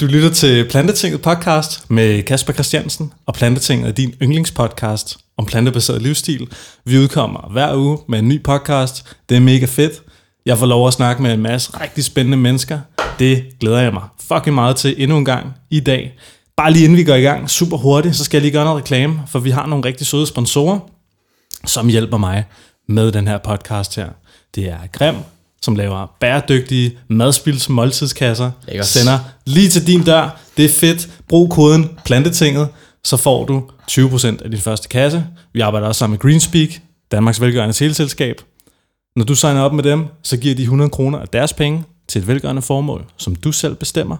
Du lytter til Plantetinget podcast med Kasper Christiansen, og Plantetinget er din yndlingspodcast om plantebaseret livsstil. Vi udkommer hver uge med en ny podcast. Det er mega fedt. Jeg får lov at snakke med en masse rigtig spændende mennesker. Det glæder jeg mig fucking meget til endnu en gang i dag. Bare lige inden vi går i gang, super hurtigt, så skal jeg lige gøre noget reklame, for vi har nogle rigtig søde sponsorer, som hjælper mig med den her podcast her. Det er Grim, som laver bæredygtige madspils måltidskasser, sender lige til din dør. Det er fedt. Brug koden plantetinget, så får du 20% af din første kasse. Vi arbejder også sammen med Greenspeak, Danmarks velgørende teleselskab. Når du signer op med dem, så giver de 100 kroner af deres penge til et velgørende formål, som du selv bestemmer.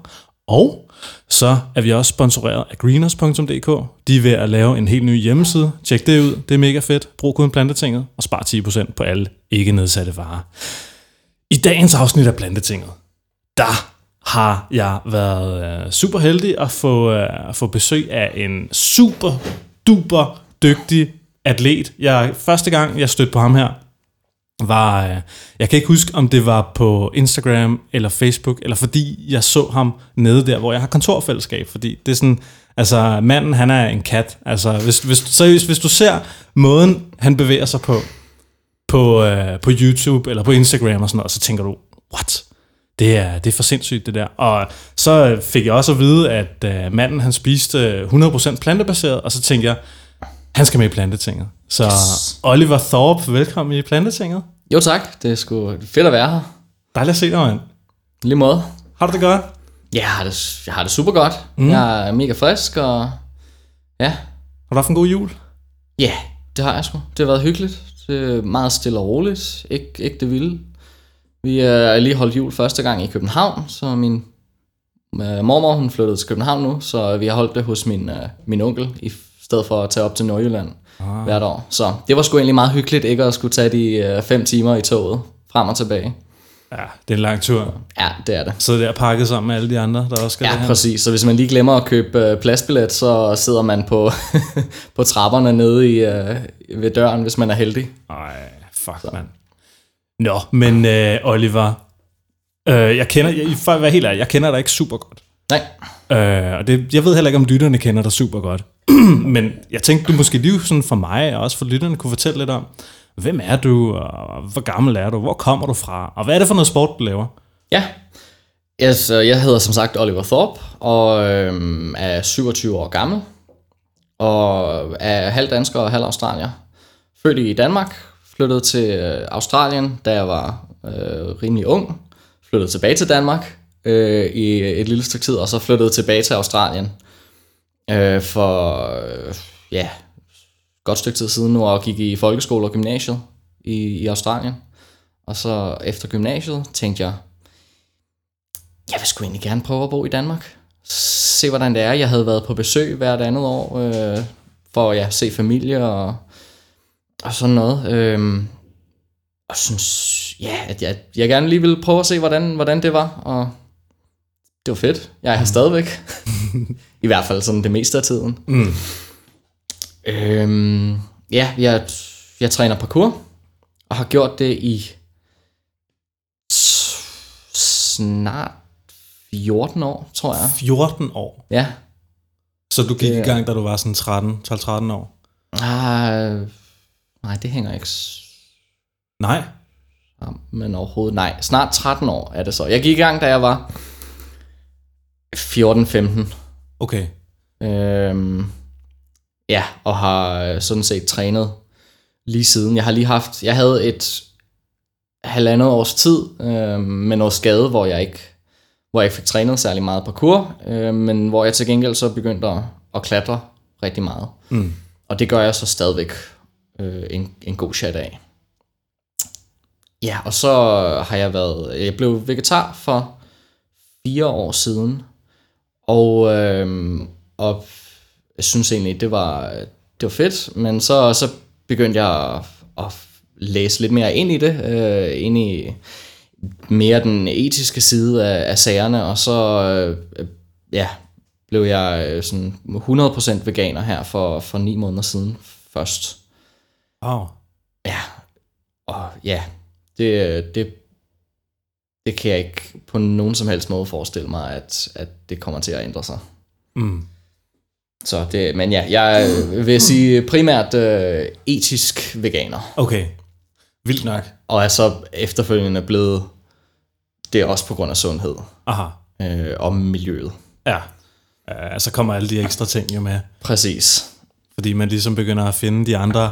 Og så er vi også sponsoreret af greeners.dk. De er ved at lave en helt ny hjemmeside. Tjek det ud. Det er mega fedt. Brug koden plantetinget og spar 10% på alle ikke nedsatte varer. I dagens afsnit af Plantetinget, der har jeg været øh, super heldig at få, øh, få besøg af en super duper dygtig atlet. Jeg, første gang, jeg stødte på ham her, var, øh, jeg kan ikke huske, om det var på Instagram eller Facebook, eller fordi jeg så ham nede der, hvor jeg har kontorfællesskab, fordi det er sådan, altså manden, han er en kat. Altså, hvis, hvis, seriøst, hvis du ser måden, han bevæger sig på, på, øh, på YouTube eller på Instagram og sådan noget, og så tænker du, what? Det er, det er for sindssygt det der. Og så fik jeg også at vide, at øh, manden han spiste 100% plantebaseret, og så tænkte jeg, han skal med i Plantetinget. Så Yes. Oliver Thorpe, velkommen i Plantetinget. Jo tak, det er sgu fedt at være her. Dejligt at se dig, mand. Lige måde. Har du det godt? Ja, jeg har det, jeg har det super godt. Mm. Jeg er mega frisk, og ja, Har du haft en god jul? ja, det har jeg sgu. Det har været hyggeligt. Er meget stille og roligt. Ik- ikke det vilde. Vi er lige holdt jul første gang i København, så min øh, mormor hun flyttede til København nu, så vi har holdt det hos min, øh, min onkel, i stedet for at tage op til Nordjylland ah. hvert år. Så det var sgu egentlig meget hyggeligt ikke at skulle tage de øh, fem timer i toget frem og tilbage. Ja, det er en lang tur. Ja, det er det. Så der pakket sammen med alle de andre, der også skal Ja, derhen. præcis. Så hvis man lige glemmer at købe øh, pladsbillet, så sidder man på, på trapperne nede i, øh, ved døren, hvis man er heldig. Ej, fuck, mand. Nå, men øh, Oliver, øh, jeg kender, jeg, for at være helt ærlig, jeg kender dig ikke super godt. Nej, Øh, og det, jeg ved heller ikke, om lytterne kender dig super godt. Men jeg tænkte, du måske lige sådan for mig, og også for lytterne, kunne fortælle lidt om, hvem er du, og hvor gammel er du, hvor kommer du fra, og hvad er det for noget sport, du laver? ja. Yes, øh, jeg hedder som sagt Oliver Thorpe, og øhm, er 27 år gammel, og er halv dansker og halv australier. Født i Danmark, flyttede til øh, Australien, da jeg var øh, rimelig ung. Flyttede tilbage til Danmark øh, i et lille stykke tid, og så flyttede tilbage til Australien øh, for øh, ja, godt stykke tid siden nu, og gik i folkeskole og gymnasiet i, i Australien. Og så efter gymnasiet tænkte jeg, jeg vil sgu egentlig gerne prøve at bo i Danmark. Se hvordan det er. Jeg havde været på besøg hvert andet år, øh, for at ja, se familie og, og sådan noget. Øh, og synes, ja, at jeg, jeg gerne lige ville prøve at se, hvordan, hvordan det var. Og det var fedt. Jeg er her stadigvæk. I hvert fald sådan det meste af tiden. Mm. Øhm, ja, jeg, jeg træner parkour, og har gjort det i snart 14 år, tror jeg. 14 år. Ja. Så du gik Det i gang, da du var sådan 13, 12-13 år? Ah, nej, det hænger ikke Nej. men overhovedet. Nej, snart 13 år er det så. Jeg gik i gang, da jeg var 14-15. Okay. Øhm, ja, og har øh, sådan set trænet lige siden. Jeg har lige haft, jeg havde et halvandet års tid øh, med noget skade, hvor jeg ikke hvor jeg ikke fik trænet særlig meget parkour, øh, men hvor jeg til gengæld så begyndte at, at klatre rigtig meget. Mm. Og det gør jeg så stadigvæk øh, en, en god chat af. Ja, og så har jeg været, jeg blev vegetar for fire år siden, og, øh, og jeg synes egentlig, det var, det var fedt, men så, så begyndte jeg at, at læse lidt mere ind i det, øh, ind i mere den etiske side af, af sagerne, og så øh, ja, blev jeg øh, sådan 100% veganer her for, for ni måneder siden først. Wow. Ja, og ja, det, det, det kan jeg ikke på nogen som helst måde forestille mig, at, at det kommer til at ændre sig. Mm. Så det, men ja, jeg vil sige primært øh, etisk veganer. Okay. Vildt nok. Og er så efterfølgende blevet det er også på grund af sundhed Aha. øh, og miljøet. Ja. Uh, så kommer alle de ekstra ting jo med. Præcis. Fordi man ligesom begynder at finde de andre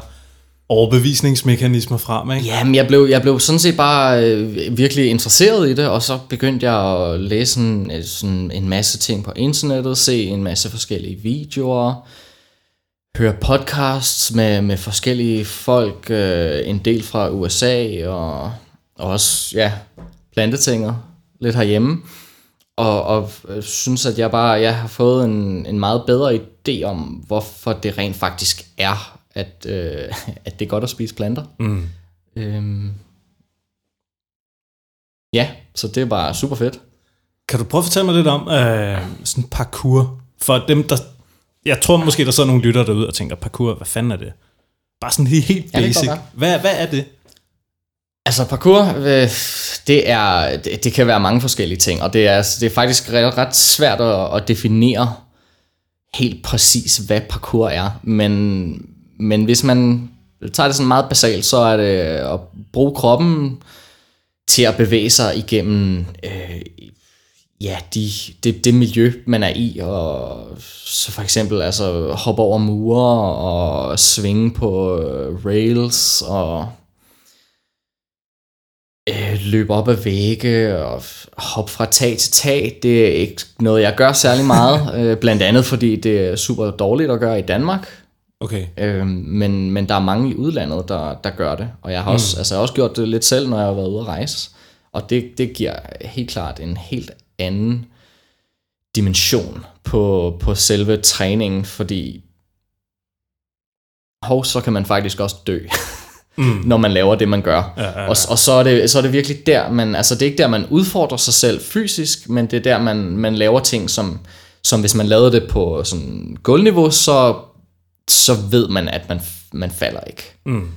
overbevisningsmekanismer frem, ikke? Jamen, jeg blev, jeg blev sådan set bare øh, virkelig interesseret i det, og så begyndte jeg at læse en, øh, sådan en masse ting på internettet, se en masse forskellige videoer, høre podcasts med, med forskellige folk, øh, en del fra USA, og, og også, ja, plantetinget lidt herhjemme. Og, og øh, synes, at jeg bare jeg har fået en, en meget bedre idé om, hvorfor det rent faktisk er, at, øh, at det er godt at spise planter. Mm. Øhm, ja, så det er bare super fedt. Kan du prøve at fortælle mig lidt om øh, sådan parkour? For dem, der... Jeg tror måske, der sidder nogle lytter derude og tænker, parkour, hvad fanden er det? Bare sådan helt, Ja, basic. godt hvad, hvad er det? Altså parkour, øh, det, er, det, det kan være mange forskellige ting, og det er, det er faktisk ret, ret svært at, at definere helt præcis, hvad parkour er. Men, men hvis man tager det sådan meget basalt, så er det at bruge kroppen til at bevæge sig igennem øh, ja, de, det, det miljø, man er i, og så for eksempel altså, hoppe over mure og svinge på øh, rails og øh, løbe op ad vægge og hoppe fra tag til tag. Det er ikke noget, jeg gør særlig meget, øh, blandt andet fordi det er super dårligt at gøre i Danmark. Okay. Øh, men, men der er mange i udlandet, der, der gør det. Og jeg har, også, mm. altså, jeg har også gjort det lidt selv, når jeg har været ude at rejse. Og det, det giver helt klart en helt anden dimension på, på selve træningen, fordi hov, så kan man faktisk også dø, Mm. når man laver det, man gør. Ja, ja, ja. Og, og så, er det, så er det virkelig der, man, altså det er ikke der, man udfordrer sig selv fysisk, men det er der, man, man laver ting, som, som hvis man lavede det på sådan gulvniveau, så, så ved man, at man, man falder ikke. Mm.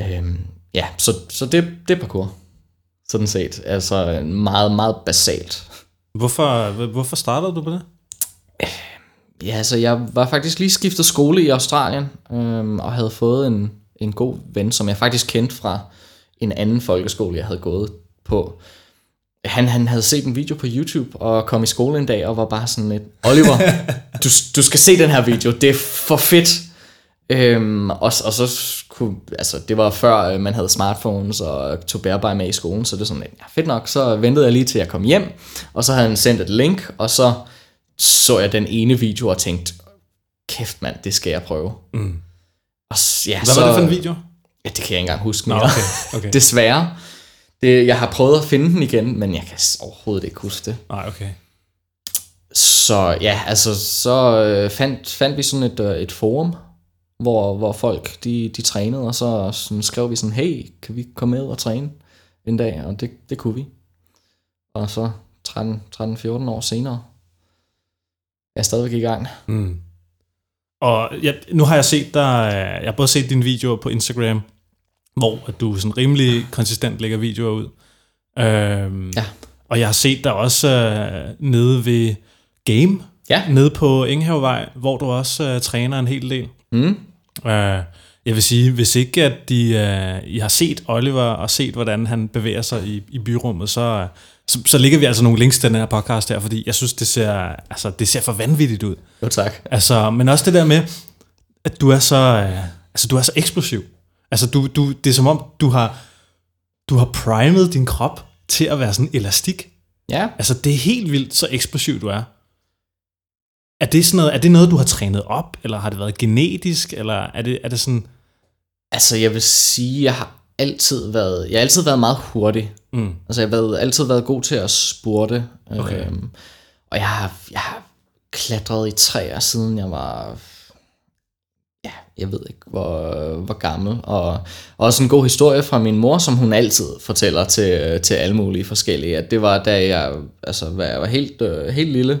Øhm, ja, så, så det, det er parkour. Sådan set. Altså meget, meget basalt. Hvorfor, hvorfor startede du på det? Ja, altså jeg var faktisk lige skiftet skole i Australien, øhm, og havde fået en, en god ven, som jeg faktisk kendte fra en anden folkeskole, jeg havde gået på. Han, han havde set en video på YouTube og kom i skole en dag og var bare sådan lidt, Oliver, du, du skal se den her video, det er for fedt. Øhm, og, og så kunne, altså det var før øh, man havde smartphones og tog bærbar med i skolen, så det er sådan lidt, ja, fedt nok, så ventede jeg lige til jeg kom hjem, og så havde han sendt et link, og så så jeg den ene video og tænkte, kæft mand, det skal jeg prøve. Mm. Og ja, Hvad så, var det for en video? Ja, det kan jeg ikke engang huske Nå, mere. okay. okay. Desværre. Det, jeg har prøvet at finde den igen, men jeg kan overhovedet ikke huske det. Nej, okay. Så ja, altså så øh, fandt, fandt vi sådan et, øh, et forum, hvor, hvor folk de, de trænede, og så sådan skrev vi sådan, hey, kan vi komme med og træne en dag? Og det, det kunne vi. Og så 13-14 år senere, er jeg stadigvæk i gang. Mm. Og ja, nu har jeg set dig, jeg har både set dine videoer på Instagram, hvor at du sådan rimelig konsistent lægger videoer ud. Øhm, Ja. Og jeg har set dig også øh, nede ved Game, Ja. nede på Enghavevej, hvor du også øh, træner en hel del. Mm. Øh, jeg vil sige, hvis ikke at de, øh, I har set Oliver og set, hvordan han bevæger sig i, i byrummet, så, så, så ligger vi altså nogle links til den her podcast her, fordi jeg synes, det ser, altså, det ser for vanvittigt ud. Jo tak. Altså, men også det der med, at du er så, øh, altså, du er så eksplosiv. Altså, du, du, det er som om, du har, du har primet din krop til at være sådan elastik. Ja. Altså, det er helt vildt, så eksplosiv du er. Er det, sådan noget, er det noget, du har trænet op, eller har det været genetisk, eller er det, er det sådan... Altså, jeg vil sige, jeg har altid været, jeg har altid været meget hurtig. Mm. Altså, jeg har været, altid været god til at spurte. Okay. Øhm, og jeg har, jeg har klatret i træer, siden jeg var, ja, jeg ved ikke, hvor, hvor gammel. Og også en god historie fra min mor, som hun altid fortæller til, til alle mulige forskellige. At det var, da jeg, altså, jeg var helt, øh, helt lille,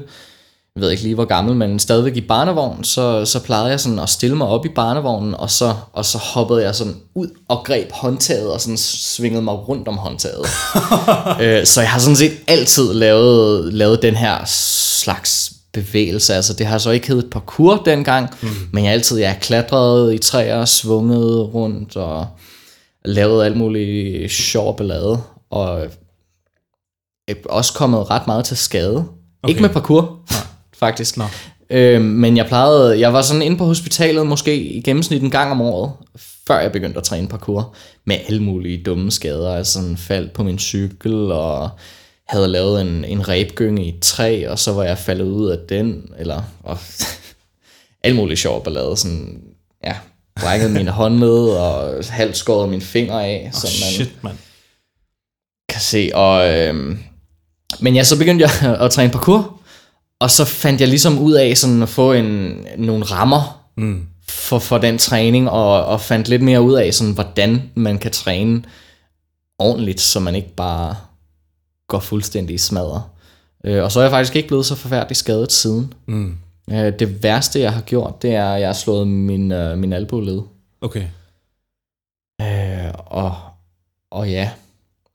jeg ved ikke lige hvor gammel, men stadigvæk i barnevogn, så, så plejede jeg sådan at stille mig op i barnevognen, og så, og så hoppede jeg sådan ud og greb håndtaget, og sådan svingede mig rundt om håndtaget. øh, så jeg har sådan set altid lavet, lavet den her slags bevægelse. Altså det har så ikke heddet parkour dengang, mm. men jeg altid jeg klatret i træer, svunget rundt og lavet alt muligt sjov ballade. Og også kommet ret meget til skade. Okay. Ikke med parkour, Nej. faktisk. Nå. Øh, men jeg plejede, jeg var sådan inde på hospitalet måske i gennemsnit en gang om året, før jeg begyndte at træne parkour, med alle mulige dumme skader. Altså sådan faldt på min cykel, og havde lavet en, en rebgynge i træ, og så var jeg faldet ud af den, eller og, alle mulige sjov ballade, sådan, ja, brækket mine håndled, og halvt skåret mine fingre af, oh, så man shit, man. kan se, og øhm, men ja, så begyndte jeg at træne parkour, og så fandt jeg ligesom ud af sådan at få en, nogle rammer mm. for, for den træning, og, og fandt lidt mere ud af, sådan, hvordan man kan træne ordentligt, så man ikke bare går fuldstændig i smadret. Øh, og så er jeg faktisk ikke blevet så forfærdeligt skadet siden. Mm. Øh, det værste, jeg har gjort, det er, at jeg har slået min, øh, min albueled. Okay. Øh, og, og ja,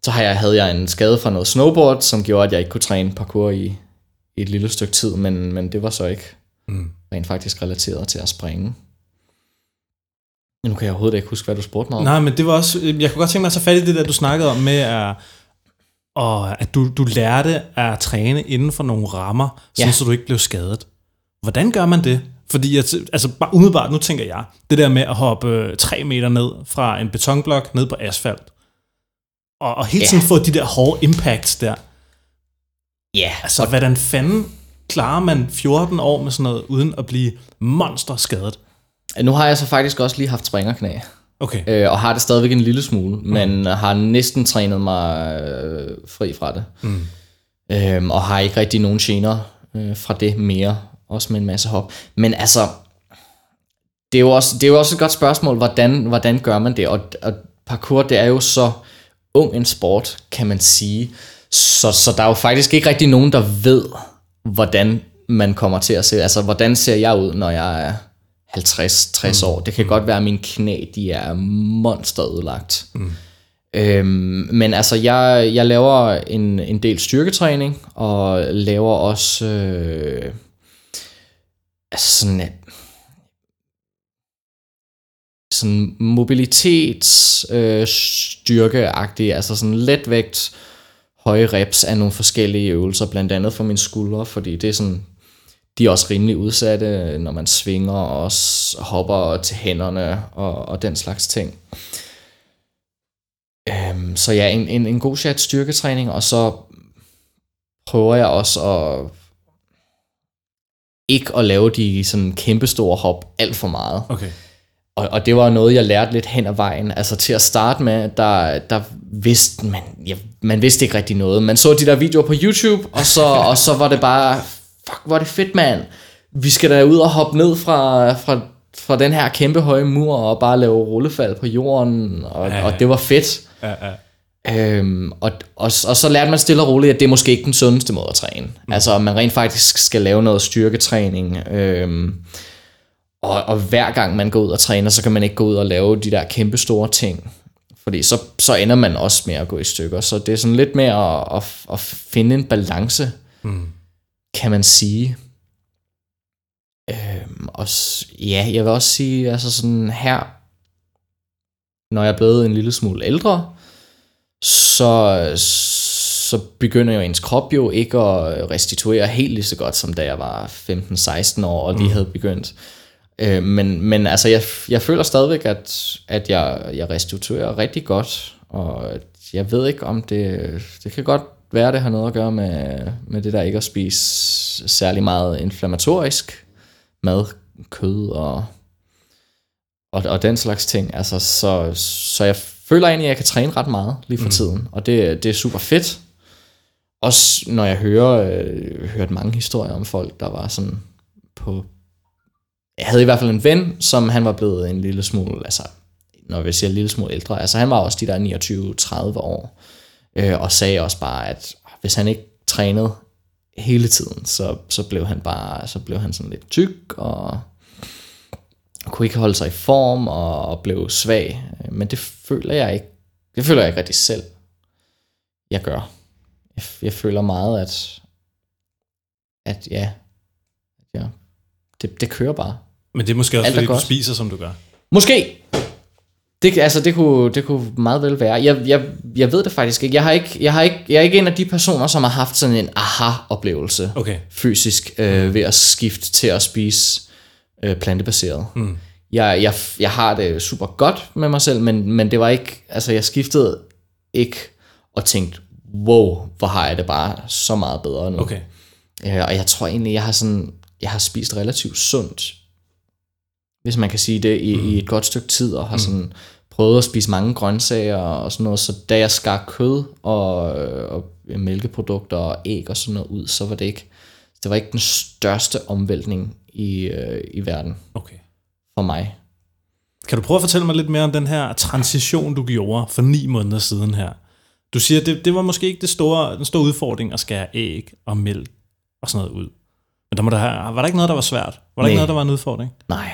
så har jeg, havde jeg en skade fra noget snowboard, som gjorde, at jeg ikke kunne træne parkour i, i et lille stykke tid, men, men det var så ikke mm. rent faktisk relateret til at springe. Nu kan jeg overhovedet ikke huske, hvad du spurgte mig om. Nej, men det var også, jeg kunne godt tænke mig at tage fat i det der, du snakkede om med, at, og at du, du lærte at træne inden for nogle rammer, ja. så du ikke blev skadet. Hvordan gør man det? Fordi jeg, altså bare umiddelbart, nu tænker jeg, det der med at hoppe 3 meter ned fra en betonblok ned på asfalt, og, og hele tiden ja. få de der hårde impacts der. Ja. Altså, hvordan fanden klarer man 14 år med sådan noget, uden at blive monsterskadet? Nu har jeg så faktisk også lige haft springerknæ. Okay. Øh, og har det stadigvæk en lille smule, mm. men har næsten trænet mig øh, fri fra det. Mm. Øhm, og har ikke rigtig nogen gener øh, fra det mere, også med en masse hop. Men altså, det er jo også, det er jo også et godt spørgsmål, hvordan, hvordan gør man det? Og, og parkour, det er jo så ung en sport, kan man sige. Så, så der er jo faktisk ikke rigtig nogen, der ved, hvordan man kommer til at se. Altså, hvordan ser jeg ud, når jeg er 50-60 mm. år? Det kan godt være, at mine knæ, de er monsterudlagt. Mm. Øhm, men altså, jeg, jeg laver en, en del styrketræning, og laver også øh, altså sådan sådan mobilitets øh, styrkeagtig, altså sådan letvægt, høje reps af nogle forskellige øvelser, blandt andet for mine skuldre, fordi det er sådan, de er også rimelig udsatte, når man svinger og også hopper til hænderne og, og den slags ting. Øhm, så ja, en, en, en god chat styrketræning, og så prøver jeg også at ikke at lave de sådan kæmpe store hop alt for meget. Okay. Og, og det var noget, jeg lærte lidt hen ad vejen. Altså til at starte med, der, der vidste man, ja, man vidste ikke rigtig noget. Man så de der videoer på YouTube, og så, og så var det bare, fuck, hvor er det fedt, mand. Vi skal da ud og hoppe ned fra, fra, fra den her kæmpe høje mur, og bare lave rullefald på jorden, og, ja, ja. og det var fedt. Ja, ja. Øhm, og, og, og så lærte man stille og roligt, at det er måske ikke den sundeste måde at træne. Mm. Altså, man rent faktisk skal lave noget styrketræning. Øhm, og, og hver gang man går ud og træner, så kan man ikke gå ud og lave de der kæmpe store ting. Fordi så, så ender man også med at gå i stykker. Så det er sådan lidt mere at, at, at finde en balance, mm. Kan man sige. Øhm, og ja, jeg vil også sige, altså sådan her, når jeg er blevet en lille smule ældre, så, så begynder jo ens krop jo ikke at restituere helt lige så godt, som da jeg var 15-16 år, og lige mm. havde begyndt. Øh, men, men altså, jeg, jeg føler stadigvæk, at, at jeg, jeg restituerer rigtig godt, og jeg ved ikke om det, det kan godt være, det har noget at gøre med, med det der ikke at spise særlig meget inflammatorisk mad, kød og, og, og den slags ting. Altså, så, så jeg føler egentlig, at jeg kan træne ret meget lige for mm. tiden, og det, det er super fedt. Også når jeg hører øh, hørt mange historier om folk, der var sådan på, jeg havde i hvert fald en ven, som han var blevet en lille smule, altså når vi siger en lille smule ældre, altså han var også de der 29-30 år, øh, og sagde også bare, at hvis han ikke trænede hele tiden, så, så blev han bare, så blev han sådan lidt tyk, og kunne ikke holde sig i form, og, blev svag. Men det føler jeg ikke, det føler jeg ikke rigtig selv, jeg gør. Jeg, jeg føler meget, at, at ja, ja det, det kører bare. Men det er måske også, Alt er fordi du godt. spiser, som du gør. Måske. Det, altså, det, kunne, det kunne meget vel være. Jeg, jeg, jeg ved det faktisk ikke. Jeg, har ikke, jeg, har ikke. jeg er ikke en af de personer, som har haft sådan en aha-oplevelse Okay. fysisk øh, ved at skifte til at spise øh, plantebaseret. Mm. Jeg, jeg, jeg har det super godt med mig selv, men, men det var ikke, altså jeg skiftede ikke og tænkte, wow, hvor har jeg det bare så meget bedre nu. Okay. Øh, og jeg tror egentlig, jeg har sådan, jeg har spist relativt sundt, hvis man kan sige det, i, mm. i et godt stykke tid, og har sådan prøvet at spise mange grøntsager og sådan noget, så da jeg skar kød og, og mælkeprodukter og æg og sådan noget ud, så var det ikke, det var ikke den største omvæltning i, øh, i verden Okay. for mig. Kan du prøve at fortælle mig lidt mere om den her transition, du gjorde for ni måneder siden her? Du siger, det, det var måske ikke det store, den store udfordring at skære æg og mælk og sådan noget ud. Men der må der have, var der ikke noget, der var svært? Var der ikke Nej. noget, der var en udfordring? Nej.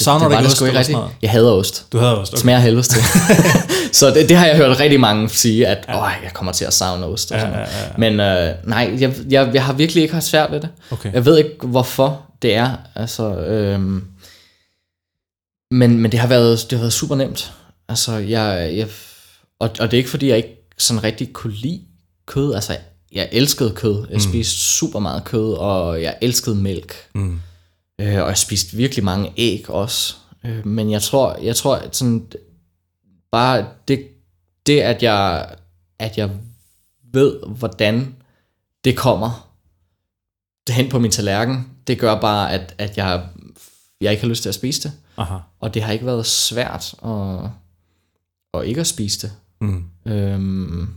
Savner det det ost sgu ikke noget? Jeg hader ost. Du havde ost. Okay. Smager helvedes til. så det, det har jeg hørt rigtig mange sige, at ja. jeg kommer til at savne ost. Og ja, noget. ja, ja. Men øh, nej, jeg, jeg, jeg har virkelig ikke haft svært ved det. Okay. Jeg ved ikke, hvorfor det er. Altså, øhm, men, men det har været, det har været super nemt. Altså, jeg, jeg, og, og det er ikke, fordi jeg ikke sådan rigtig kunne lide kød. Altså, jeg, jeg elskede kød. Jeg mm. spiste super meget kød, og jeg elskede mælk. Mm. Øh, og jeg spiste virkelig mange æg også. Øh, men jeg tror, jeg tror at sådan, bare det, det at, jeg, at jeg ved, hvordan det kommer hen på min tallerken, det gør bare, at, at jeg, jeg ikke har lyst til at spise det. Aha. Og det har ikke været svært at, at ikke at spise det. Mm. Øhm,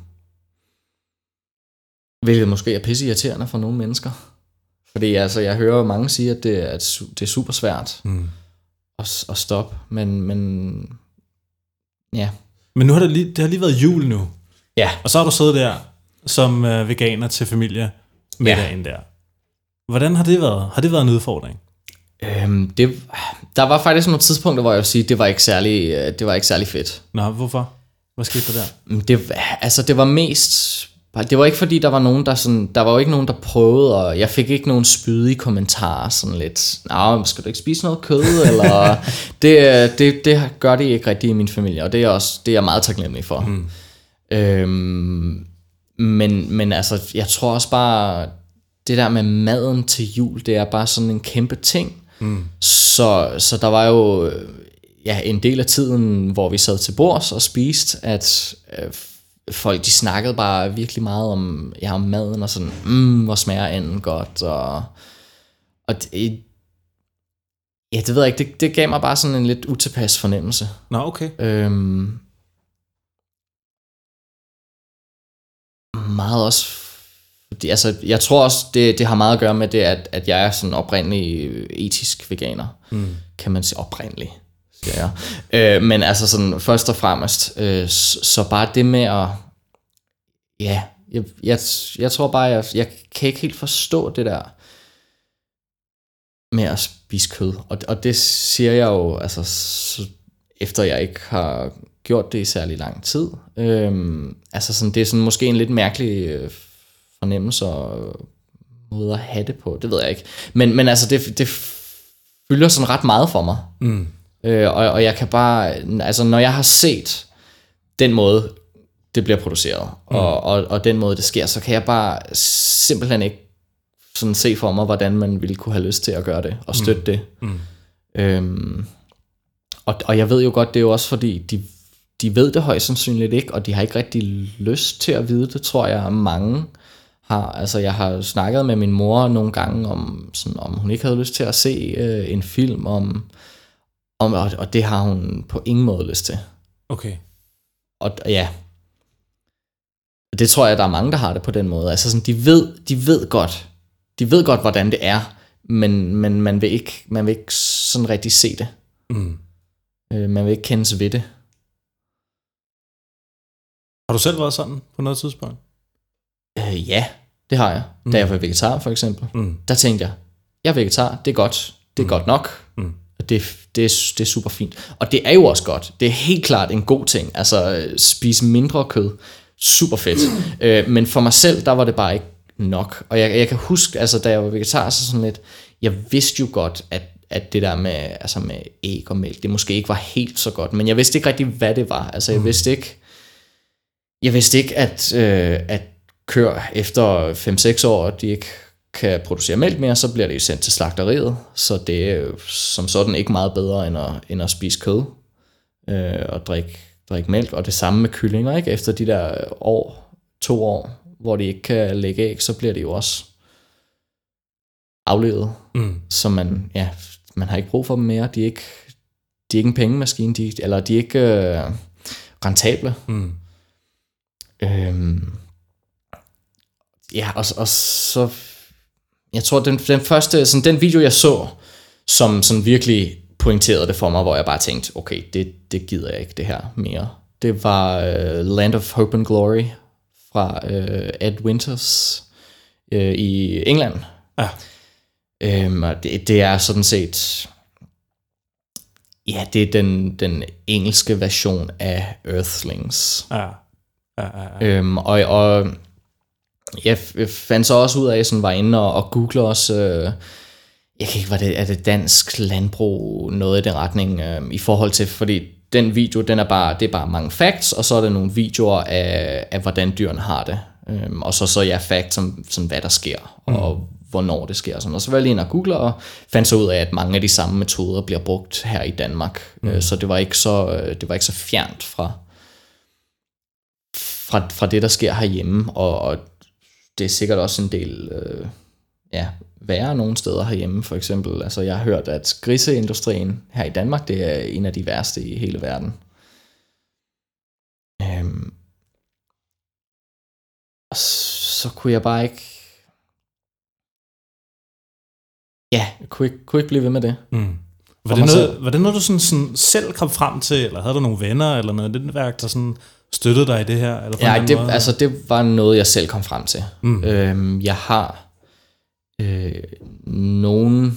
hvilket måske er pisse irriterende for nogle mennesker. Fordi altså, jeg hører mange sige, at det er, at det er super svært Mm. at, at stoppe, men, men ja. Men nu har det, lige, det har lige været jul nu. Ja, Og så har du siddet der som øh, veganer til familie middagen der. Hvordan har det været? Har det været en udfordring? øhm, det, der var faktisk nogle tidspunkter, hvor jeg vil sige, det var ikke særlig, øh, det var ikke særlig fedt. Nå, hvorfor? Hvad skete der der? Men Det, altså, det var mest... Det var ikke fordi, der var nogen, der sådan... Der var jo ikke nogen, der prøvede, og jeg fik ikke nogen spydige kommentarer, sådan lidt... Nå, skal du ikke spise noget kød, eller... det, det, det gør det ikke rigtigt i min familie, og det er, også, det er jeg meget taknemmelig for. Mm. Øhm, men, men altså, jeg tror også bare, det der med maden til jul, det er bare sådan en kæmpe ting. Mm. Så, så der var jo øh, ja, en del af tiden, hvor vi sad til bords og spiste, at øh, folk de snakkede bare virkelig meget om, ja, om maden, og sådan, mm, hvor smager anden godt, og, og det, ja, det ved jeg ikke, det, det gav mig bare sådan en lidt utilpas fornemmelse. Nå, okay. Øhm, meget også fordi, altså, jeg tror også, det, det har meget at gøre med det, at, at jeg er sådan oprindelig etisk veganer. Mm. Kan man sige oprindelig, siger jeg. Øh, men altså sådan først og fremmest, øh, så, bare det med at, ja, jeg, jeg, jeg tror bare, jeg, jeg kan ikke helt forstå det der med at spise kød. Og, og det siger jeg jo, altså, så, efter jeg ikke har gjort det i særlig lang tid. Øhm, altså sådan, det er sådan måske en lidt mærkelig øh, fornemmelse og måde at have det på, det ved jeg ikke. Men, men altså, det, det fylder sådan ret meget for mig. Mm. Øh, og, og jeg kan bare, altså når jeg har set den måde, det bliver produceret, mm. og, og, og den måde, det sker, så kan jeg bare simpelthen ikke sådan se for mig, hvordan man ville kunne have lyst til at gøre det, og støtte mm. det. Mm. Øhm, og, og jeg ved jo godt, det er jo også fordi, de, de ved det højst sandsynligt ikke, og de har ikke rigtig lyst til at vide det, tror jeg, mange har. Altså, jeg har snakket med min mor nogle gange, om, sådan, om hun ikke havde lyst til at se øh, en film om, om og, og det har hun på ingen måde lyst til. Okay. Og og ja, det tror jeg, der er mange, der har det på den måde. Altså sådan, de ved, de ved godt, de ved godt, hvordan det er, men, men man, vil ikke, man vil ikke sådan rigtig se det. Mm. Øh, man vil ikke kendes ved det. Har du selv været sådan på noget tidspunkt? Øh, ja, Det har jeg. Mm. Da jeg var vegetar, for eksempel. Mm. Der tænkte jeg, jeg er vegetar, det er godt. Det er mm. godt nok. Det, det, er, det er super fint. Og det er jo også godt. Det er helt klart en god ting. Altså, spise mindre kød. Super fedt. øh, men for mig selv, der var det bare ikke nok. Og jeg, jeg kan huske, altså da jeg var vegetar, så sådan lidt, jeg vidste jo godt, at, at det der med, altså med æg og mælk, det måske ikke var helt så godt, men jeg vidste ikke rigtig, hvad det var. Altså jeg mm. vidste ikke, jeg vidste ikke, at, øh, at kør efter 5-6 år, de ikke kan producere mælk mere, så bliver det jo sendt til slagteriet, så det er som sådan ikke meget bedre end at, end at spise kød øh, og drikke, drikke mælk, og det samme med kyllinger, ikke? Efter de der år, to år, hvor de ikke kan lægge æg, så bliver de jo også aflevet. Mm. Så man, ja, man har ikke brug for dem mere. De er ikke, de er ikke en pengemaskine, de, eller de er ikke øh, rentable. Mm. Øhm, ja, og, og så, jeg tror, den, den første, sådan den video, jeg så, som sådan virkelig pointerede det for mig, hvor jeg bare tænkte, okay, det, det gider jeg ikke det her mere. Det var uh, Land of Hope and Glory fra uh, Ed Winters uh, i England. Ja. Øhm, og det, det er sådan set, ja, det er den, den engelske version af Earthlings. Ja. Ja, ja, ja. Øhm, og, og jeg fandt så også ud af, sådan var inde og, og google også, øh, jeg kan ikke, hvad det er det dansk landbrug, noget i den retning, øh, i forhold til, fordi den video, den er bare, det er bare mange facts, og så er der nogle videoer af, af hvordan dyrene har det. Øhm, og så så ja, facts om sådan, hvad der sker, mm. og hvornår det sker. Sådan. Og så var jeg lige inde og google og fandt så ud af, at mange af de samme metoder bliver brugt her i Danmark. Mm. Øh, så det var ikke så, øh, det var ikke så fjernt fra, fra, fra det, der sker herhjemme. Og, og det er sikkert også en del øh, ja, værre nogle steder herhjemme. For eksempel, altså jeg har hørt, at griseindustrien her i Danmark, det er en af de værste i hele verden. Øhm, og så kunne jeg bare ikke Ja, jeg kunne ikke, kunne ikke blive ved med det. Mm. Var det, noget, var det noget, du sådan, sådan selv kom frem til, eller havde du nogle venner, eller noget netværk, der sådan støttede dig i det her? Eller ja, det, måde? altså, det var noget, jeg selv kom frem til. Mm. Øhm, jeg har øh, nogle,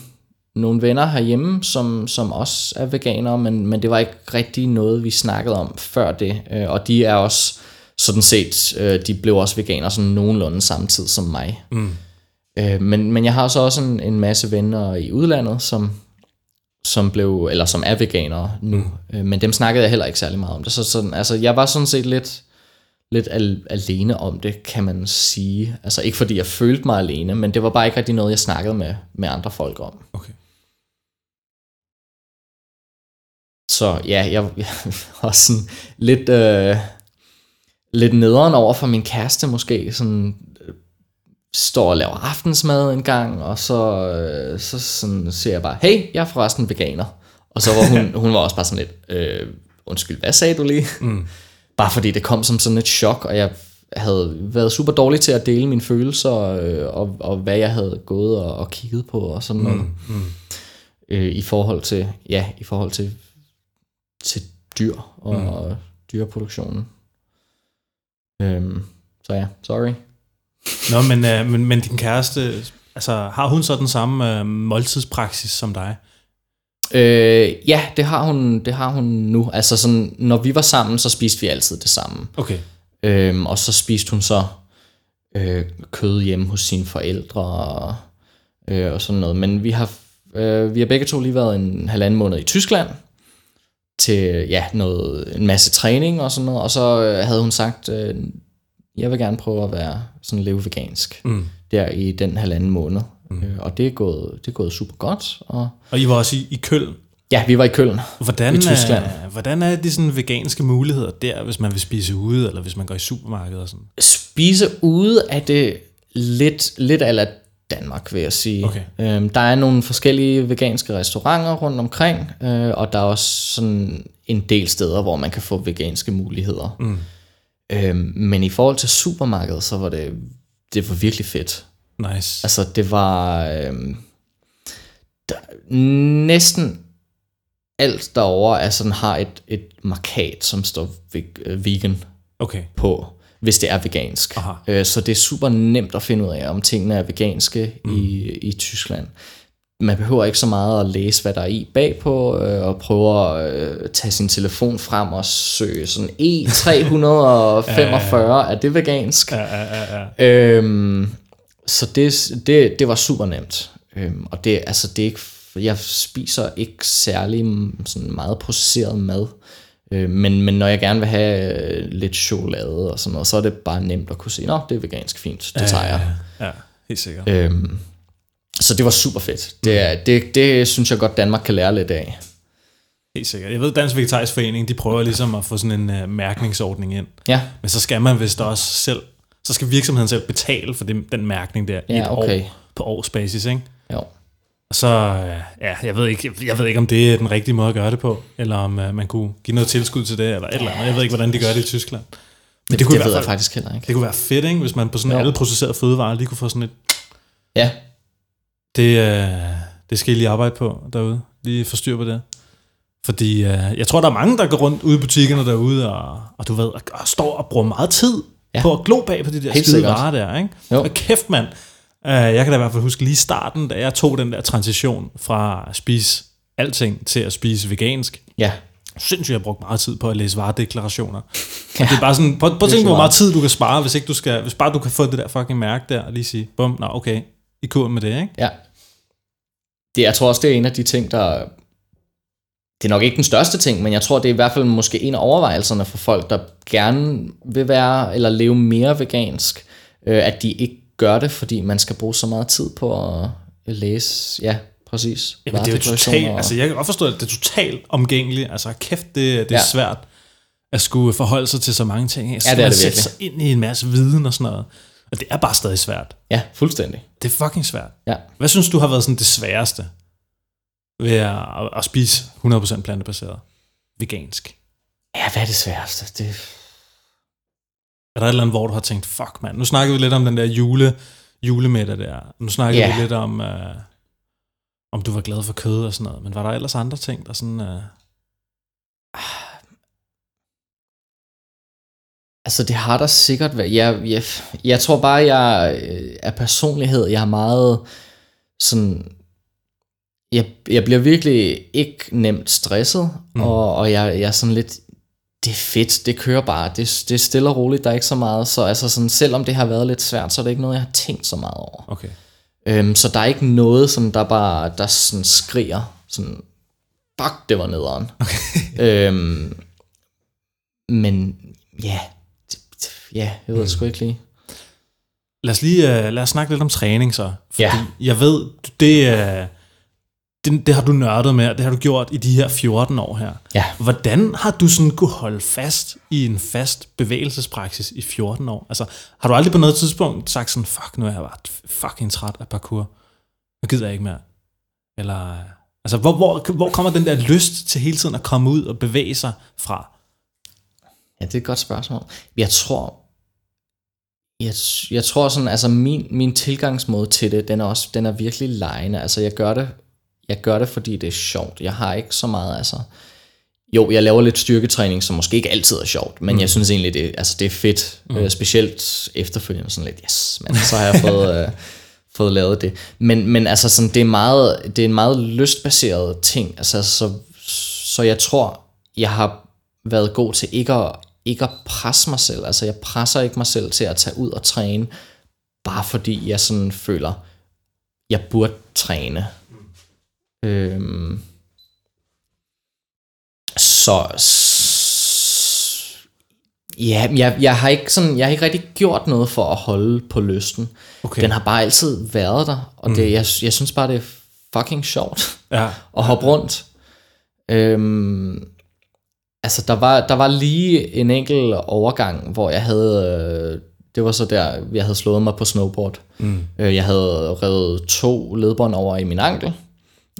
nogle venner herhjemme, som, som også er veganere, men, men det var ikke rigtig noget, vi snakkede om før det. Øh, og de er også sådan set, øh, de blev også veganere sådan nogenlunde samtidig som mig. Mm. Øh, men, men jeg har så også en, en masse venner i udlandet, som, som blev, eller som er veganere nu, øh, men dem snakkede jeg heller ikke særlig meget om det. Så sådan, altså, jeg var sådan set lidt, lidt al, alene om det, kan man sige. Altså ikke fordi jeg følte mig alene, men det var bare ikke rigtig noget, jeg snakkede med, med andre folk om. Okay. Så ja, jeg, jeg var sådan lidt, øh, lidt nederen over for min kæreste måske, sådan står og laver aftensmad en gang, og så, øh, så sådan, siger jeg bare, hey, jeg er forresten veganer. Og så var hun, hun var også bare sådan lidt, øh, undskyld, hvad sagde du lige? Mm. Bare fordi det kom som sådan et chok, og jeg havde været super dårlig til at dele mine følelser, øh, og, og hvad jeg havde gået og, og kigget på, og sådan noget. Mm. Mm. Øh, I forhold til, ja, i forhold til, til dyr og, mm. og dyreproduktionen. Øhm, så ja, sorry. Nå, men, øh, men, men din kæreste, altså, har hun så den samme øh, måltidspraksis som dig? Øh, ja, det har hun, det har hun nu. Altså sådan, når vi var sammen, så spiste vi altid det samme. Okay. Øhm, og så spiste hun så øh, kød hjemme hos sine forældre og, øh, og sådan noget. Men vi har, øh, vi har begge to lige været en halvanden måned i Tyskland til ja, noget, en masse træning og sådan noget. Og så øh, havde hun sagt, øh, jeg vil gerne prøve at være sådan leve vegansk mm. der i den halvanden måned. Mm. Øh, og det er, gået, det er gået super godt. Og, og I var også i, i Køln? Ja, vi var i Køln hvordan, i Tyskland. Er, hvordan er de sådan veganske muligheder der, hvis man vil spise ude, eller hvis man går i supermarkedet og sådan? Spise ude er det lidt, lidt eller Danmark, vil jeg sige. Okay. Øhm, der er nogle forskellige veganske restauranter rundt omkring, øh, og der er også sådan en del steder, hvor man kan få veganske muligheder. Mm. Øhm, men i forhold til supermarkedet, så var det, det var virkelig fedt. Nice. Altså det var øhm, der, næsten alt derovre er sådan, har et, et markat, som står øh, vegan okay. på. hvis det er vegansk. Aha. Øh, så det er super nemt at finde ud af, om tingene er veganske mm. i, i Tyskland. Man behøver ikke så meget at læse, hvad der er i bagpå, øh, og prøve at øh, tage sin telefon frem og søge sådan E345, er det vegansk? Ja, ja, ja, ja. Øhm, så det, det, det var super nemt. Øhm, og det, altså, det er ikke, jeg spiser ikke særlig sådan meget processeret mad. Øh, men, men når jeg gerne vil have øh, lidt chokolade og sådan noget, så er det bare nemt at kunne sige, nå, det er vegansk fint, det tager jeg. Ja, helt sikkert. Øhm, så det var super fedt. Det, det, det synes jeg godt, Danmark kan lære lidt af. Helt sikkert. Jeg ved, Dansk Vegetarisk Forening, de prøver ligesom at få sådan en uh, mærkningsordning ind. Ja, Men så skal man vist også selv, så skal virksomheden selv betale for det, den mærkning der i Ja, et okay. år, på årsbasis, ikke? jo. Og så, øh, ja, jeg ved, ikke, jeg ved ikke, om det er den rigtige måde at gøre det på, eller om uh, man kunne give noget tilskud til det, eller et eller andet. Jeg ved ikke, hvordan de gør det i Tyskland. Men det, Det, kunne det i ved jeg faktisk heller ikke. det kunne være fedt, ikke? hvis man på sådan Jo. alle processerede fødevarer lige kunne få sådan et, Ja, det, øh, det skal I lige arbejde på derude. Lige få styr på det. Fordi øh, jeg tror, der er mange, der går rundt ude i butikkerne derude, og, og du ved, og, og står og bruger meget tid ja. På at glo bag på de der Helt skide sikkert. varer der, ikke? Jo. Og kæft, mand. Uh, jeg kan da i hvert fald huske lige starten, da jeg tog den der transition fra at spise alting til at spise vegansk. ja. Sindssygt, jeg har brugt meget tid på at læse varedeklarationer. Ja. Det er bare sådan, prøv, prøv at tænke hvor meget. meget tid du kan spare, hvis, ikke du skal, hvis bare du kan få det der fucking mærke der, og lige sige, bum, nå okay, i kur med det, ikke? Ja. Det, jeg tror også, det er en af de ting, der... Det er nok ikke den største ting, men jeg tror, det er i hvert fald måske en af overvejelserne for folk, der gerne vil være eller leve mere vegansk, øh, at de ikke gør det, fordi man skal bruge så meget tid på at læse, ja, præcis. Jamen, det er jo totalt, og- altså jeg kan godt forstå, at det er totalt omgængeligt. Altså kæft, det, det er ja. Svært at skulle forholde sig til så mange ting. Så Ja, det er det sætte sig ind i en masse viden og sådan noget. Og det er bare stadig svært. Ja, fuldstændig. Det er fucking svært. Ja. Hvad synes du har været sådan det sværeste ved at, at, spise 100% plantebaseret? Vegansk. Ja, hvad er det sværeste? Det, Er der et eller andet, hvor du har tænkt, fuck mand, nu snakkede vi lidt om den der jule, julemiddag der. Nu snakkede Ja. vi lidt om, uh, om du var glad for kød og sådan noget. Men var der ellers andre ting, der sådan... Uh, Altså, det har der sikkert været. Jeg, jeg, jeg tror bare, jeg øh, er personlighed. Jeg er meget sådan... Jeg, jeg bliver virkelig ikke nemt stresset, mm. og, og jeg, jeg er sådan lidt... Det er fedt, det kører bare. Det, det er stille og roligt, der er ikke så meget. Så altså sådan, selvom det har været lidt svært, så er det ikke noget, jeg har tænkt så meget over. okay. Øhm, så der er ikke noget, sådan, der bare der sådan skriger, sådan, fuck, det var nederen. Okay. øhm, men ja, ja, jeg ved det sgu ikke lige. Lad os lige uh, lad os snakke lidt om træning så. Fordi Ja. jeg ved, det, uh, det, det har du nørdet med, det har du gjort i de her 14 år her. Ja. Hvordan har du sådan kunne holde fast i en fast bevægelsespraksis i 14 år? Altså, har du aldrig på noget tidspunkt sagt sådan, fuck, nu er jeg bare fucking træt af parkour. Nu gider jeg ikke mere. Eller, øh, altså, hvor, hvor, hvor kommer den der lyst til hele tiden at komme ud og bevæge sig fra? Ja, det er et godt spørgsmål. Jeg tror, jeg, jeg tror sådan, altså min, min tilgangsmåde til det, den er også, den er virkelig lejende. Altså jeg gør det, jeg gør det, fordi det er sjovt. Jeg har ikke så meget, altså, jo, jeg laver lidt styrketræning, som måske ikke altid er sjovt, men mm. jeg synes egentlig, det, altså, det er fedt. Mm. Øh, specielt efterfølgende sådan lidt, yes, men så har jeg fået, øh, fået lavet det. Men, men altså sådan, det er, meget, det er en meget lystbaseret ting. Altså, så, så jeg tror, jeg har været god til ikke at, ikke at presse mig selv. Altså jeg presser ikke mig selv til at tage ud og træne, bare fordi jeg sådan føler, jeg burde træne. Øhm, så, ja, jeg, jeg har ikke sådan, jeg har ikke rigtig gjort noget for at holde på lysten. Okay. Den har bare altid været der, og det, jeg, jeg synes bare, det er fucking sjovt Ja, at hoppe rundt. Øhm, altså, der var, der var lige en enkelt overgang, hvor jeg havde... Øh, det var så der, jeg havde slået mig på snowboard. Mm. Øh, jeg havde revet to ledbånd over i min ankel,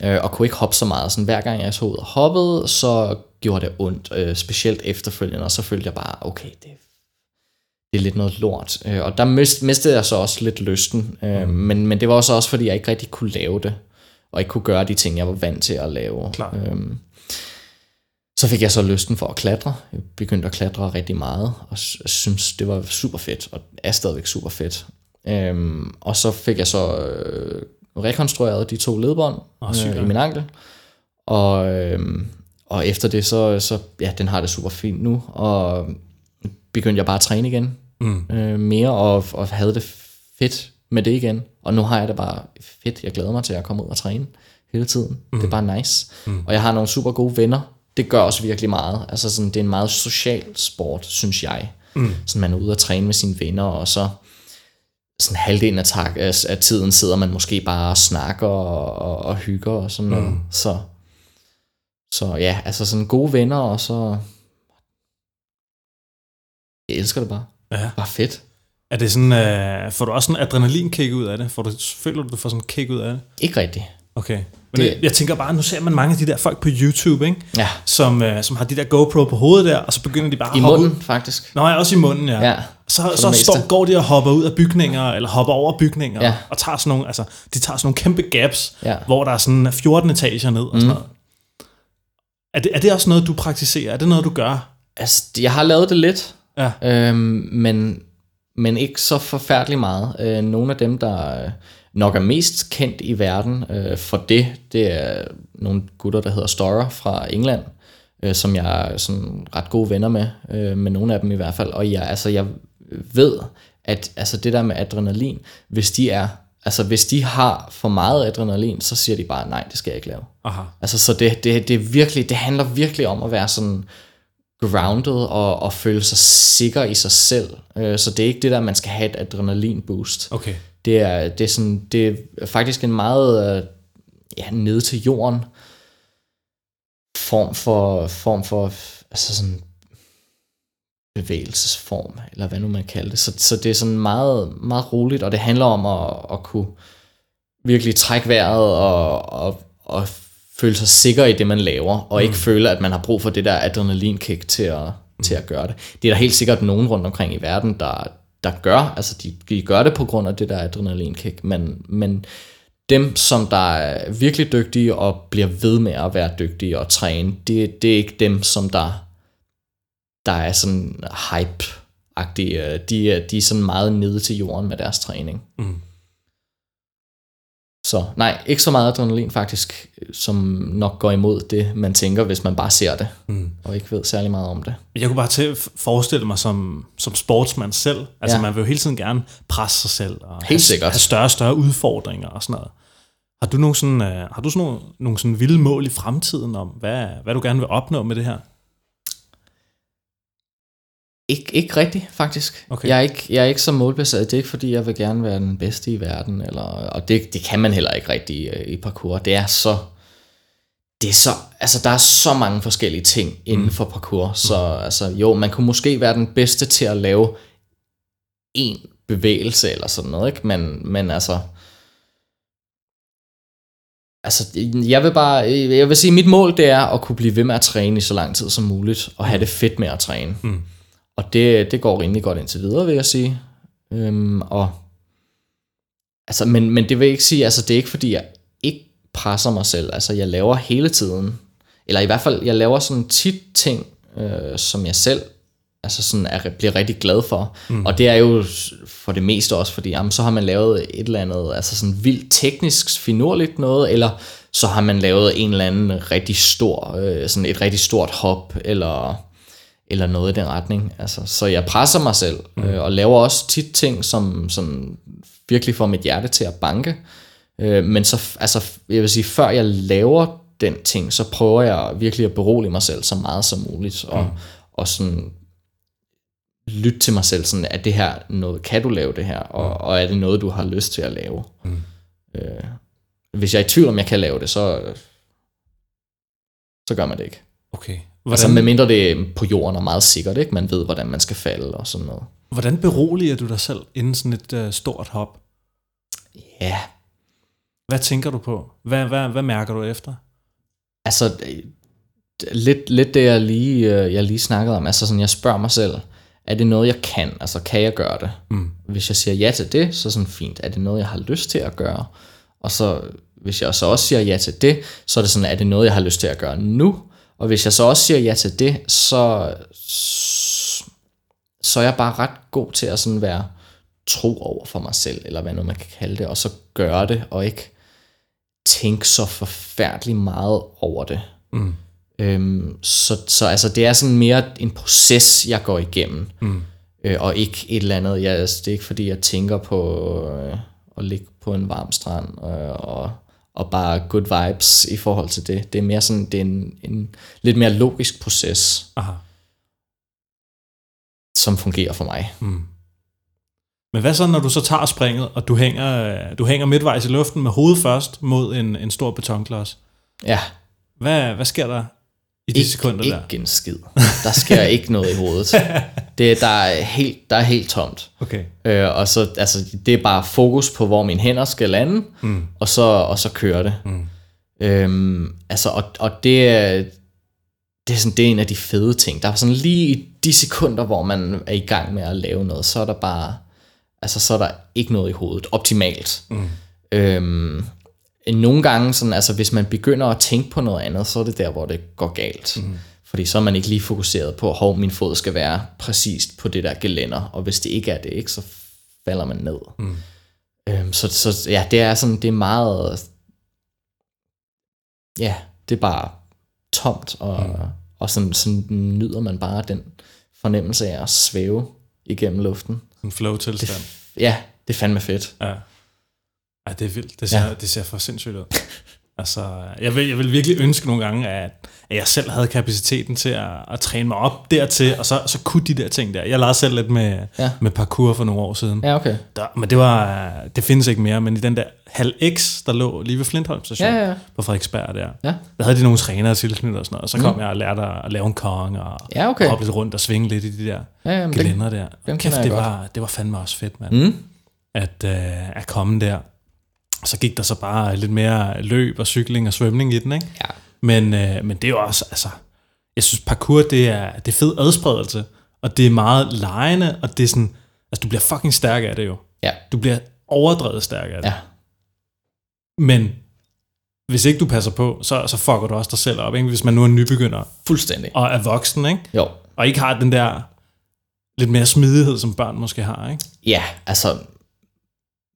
øh, og kunne ikke hoppe så meget. Sådan, hver gang jeg så ud og hoppede, så gjorde det ondt, øh, specielt efterfølgende, og så følte jeg bare, okay, det, det er lidt noget lort. Øh, og der mist, mistede jeg så også lidt lysten, øh, mm. men, men det var også også, fordi jeg ikke rigtig kunne lave det, og ikke kunne gøre de ting, jeg var vant til at lave. Klart. Øhm, så fik jeg så lysten for at klatre. Jeg begyndte at klatre rigtig meget, og sy- synes, det var super fedt, og er stadigvæk super fedt. Øhm, og så fik jeg så øh, rekonstrueret de to ledbånd Åh, sygt øh, i min ankel. Og, øhm, og efter det, så, så ja, den har det super fint nu, og begyndte jeg bare at træne igen Mm. øh, mere, og, og havde det fedt med det igen. Og nu har jeg det bare fedt. Jeg glæder mig til at komme ud og træne hele tiden. Mm. Det er bare nice. Mm. Og jeg har nogle super gode venner. Det gør også virkelig meget. Altså sådan, det er en meget social sport, synes jeg. Mm. Sådan man er ude og træne med sine venner, og så sådan halvdelen af, tak, af, tiden sidder man måske bare og snakker og, og, og hygger og sådan noget. Så, så ja, altså sådan gode venner, og så... Jeg elsker det bare. Ja. Bare fedt. Er det sådan, øh, får du også sådan adrenalinkick ud af det? Får du, føler du, du får sådan en kick ud af det? Ikke rigtigt. Okay. Men Det- jeg, tænker bare, nu ser man mange af de der folk på YouTube, ikke? Ja. Som, øh, som har de der GoPro på hovedet der, og så begynder de bare I at hoppe munden, ud. faktisk. Nå, ja, også i munden, ja. Ja, Så, så står, går de og hopper ud af bygninger, eller hopper over bygninger, Ja. og tager sådan nogle, altså, de tager sådan nogle kæmpe gaps, Ja. hvor der er sådan 14 etager ned og sådan noget. Er det, er det også noget, du praktiserer? Er det noget, du gør? Altså, jeg har lavet det lidt, Ja. øhm, men, men ikke så forfærdeligt meget. Øh, nogle af dem, der øh, nok er mest kendt i verden øh, for det, det er nogle gutter, der hedder Storer fra England, øh, som jeg er sådan ret gode venner med, øh, med nogle af dem i hvert fald. Og jeg, altså, jeg ved, at altså, det der med adrenalin, hvis de er Altså hvis de har for meget adrenalin, så siger de bare, nej, det skal jeg ikke lave. Aha. Altså, så det, det, det, er virkelig, det handler virkelig om at være sådan grounded og, og føle sig sikker i sig selv. Øh, Så det er ikke det der, man skal have et adrenalin boost. Okay. Det er, det er, sådan, det er faktisk en meget øh, ja, ned til jorden form for, form for altså sådan bevægelsesform, eller hvad nu man kalder det. Så, så det er sådan meget, meget roligt, og det handler om at, at kunne virkelig trække vejret og, og, og føle sig sikker i det, man laver, og mm. ikke føle, at man har brug for det der adrenalinkick til at, mm. til at gøre det. Det er der helt sikkert nogen rundt omkring i verden, der, der gør, altså de, de gør det på grund af det der adrenalinkick, men, men dem, som der er virkelig dygtige og bliver ved med at være dygtige og træne, det, det er ikke dem, som der, der er sådan hype-agtige. De, de er sådan meget nede til jorden med deres træning. Mm. Så nej, ikke så meget adrenalin faktisk, som nok går imod det, man tænker, hvis man bare ser det, Mm. og ikke ved særlig meget om det. Jeg kunne bare til forestille mig som, som sportsmand selv. Altså Ja. man vil jo hele tiden gerne presse sig selv. Og Helt have, sikkert. Have større og større udfordringer og sådan noget. Har du nogle sådan, uh, har du sådan nogle, nogle sådan vilde mål i fremtiden om, hvad, hvad du gerne vil opnå med det her? Ikke, ikke rigtigt, faktisk. Okay. Jeg, er ikke, jeg er ikke så målbaseret. Det er ikke, fordi jeg vil gerne være den bedste i verden. Eller, og det, det kan man heller ikke rigtigt i, i parkour. Det er så... Det er så, altså der er så mange forskellige ting inden for parkour, så altså, jo, man kunne måske være den bedste til at lave en bevægelse eller sådan noget, ikke? Men, men altså, altså, jeg vil bare, jeg vil sige, mit mål det er at kunne blive ved med at træne i så lang tid som muligt, og have det fedt med at træne. Mm. Og det, det går rimelig godt indtil videre, vil jeg sige. Øhm, og, altså, men, men det vil ikke sige, altså det er ikke fordi, jeg ikke presser mig selv. Altså jeg laver hele tiden, eller i hvert fald, jeg laver sådan tit ting, øh, som jeg selv altså sådan er, bliver rigtig glad for. Mm. Og det er jo for det meste også, fordi jamen, så har man lavet et eller andet, altså sådan vildt teknisk finurligt noget, eller så har man lavet en eller anden rigtig stor, øh, sådan et rigtig stort hop, eller eller noget i den retning. Altså, så jeg presser mig selv, mm. øh, og laver også tit ting, som, som virkelig får mit hjerte til at banke. Øh, men så, altså, jeg vil sige, før jeg laver den ting, så prøver jeg virkelig at berolige mig selv så meget som muligt, og, mm. og sådan lytte til mig selv, sådan, er det her noget, kan du lave det her, og, mm. og er det noget, du har lyst til at lave? Mm. Øh, hvis jeg er i tvivl om, jeg kan lave det, så, så gør man det ikke. Okay. Hvordan? Altså medmindre det er på jorden og meget sikkert, ikke? Man ved, hvordan man skal falde og sådan noget. hvordan beroliger du dig selv inden sådan et uh, stort hop? Ja, Hvad tænker du på? Hvad, hvad, hvad mærker du efter? altså øh, lidt, lidt det, jeg lige, øh, jeg lige snakkede om. Altså sådan, jeg spørger mig selv, er det noget, jeg kan? Altså, kan jeg gøre det? Mm. Hvis jeg siger ja til det, så er sådan fint. Er det noget, jeg har lyst til at gøre? Og så, hvis jeg så også siger ja til det, så er det sådan, er det noget, jeg har lyst til at gøre nu? Og hvis jeg så også siger ja til det, så, så er jeg bare ret god til at sådan være tro over for mig selv, eller hvad nu man kan kalde det, og så gøre det, og ikke tænke så forfærdeligt meget over det. Mm. Øhm, så, så altså, det er sådan mere en proces, jeg går igennem, Mm. øh, og ikke et eller andet. Jeg, altså, det er ikke fordi, jeg tænker på øh, at ligge på en varm strand øh, og, og bare good vibes i forhold til det. Det er mere sådan, det er en, en lidt mere logisk proces, Aha. som fungerer for mig. Mm. Men hvad så, når du så tager springet, og du hænger, du hænger midtvejs i luften med hovedet først mod en, en stor betonklods? Ja, Hvad, hvad sker der i de ikke, sekunder ikke der? en skid. Der sker ikke noget i hovedet. Det, der, er helt, der er helt tomt. Okay. Øh, og så, altså, det er bare fokus på, hvor mine hænder skal lande, Mm. og, så, og så kører det. Mm. Øhm, altså, og, og det, er, det, er sådan, det er en af de fede ting. Der er sådan lige i de sekunder, hvor man er i gang med at lave noget, så er der bare, altså så er der ikke noget i hovedet, optimalt. Mm. Øhm, nogle gange, sådan, altså, hvis man begynder at tænke på noget andet, så er det der, hvor det går galt. Mm. Fordi så er man ikke lige fokuseret på, hvor min fod skal være præcist på det der gelænder, og hvis det ikke er det, ikke, så falder man ned. Mm. Øhm, så, så ja, det er sådan, det er meget, ja, det er bare tomt, og, mm. og sådan, sådan nyder man bare den fornemmelse af at svæve igennem luften. En flow-tilstand. Ja, det er fandme fedt. Ja. Ej, det er vildt. Det ser, ja. Det ser for sindssygt ud. altså, jeg vil, jeg vil virkelig ønske nogle gange, at, at jeg selv havde kapaciteten til at, at træne mig op dertil, og så, så kunne de der ting der. Jeg lavede selv lidt med, ja. Med parkour for nogle år siden. Ja, okay. Der, men det var, det findes ikke mere, men i den der halv X, der lå lige ved Flintholm station Ja, ja, ja. på Frederiksberg der, Ja. der havde de nogle trænere tilknyttet og sådan noget, og så kom jeg og lærte at lave en kong og Ja, okay. hoppe lidt rundt og svinge lidt i de der Ja, ja, gelænder der. dem Kæft, det godt. var, det var fandme også fedt, mand mm, at, øh, at komme der. Så gik der så bare lidt mere løb og cykling og svømning i den, ikke? ja. Men, øh, men det er jo også, altså, jeg synes parkour, det er, det er fed adspredelse, og det er meget lejende, og det er sådan, altså du bliver fucking stærk af det jo. Ja. Du bliver overdrevet stærk af det. Ja. Men hvis ikke du passer på, så, så fucker du også dig selv op, ikke? Hvis man nu er nybegynder Fuldstændig. og er voksen, ikke? Jo. Og ikke har den der lidt mere smidighed, som børn måske har, ikke? Ja, altså...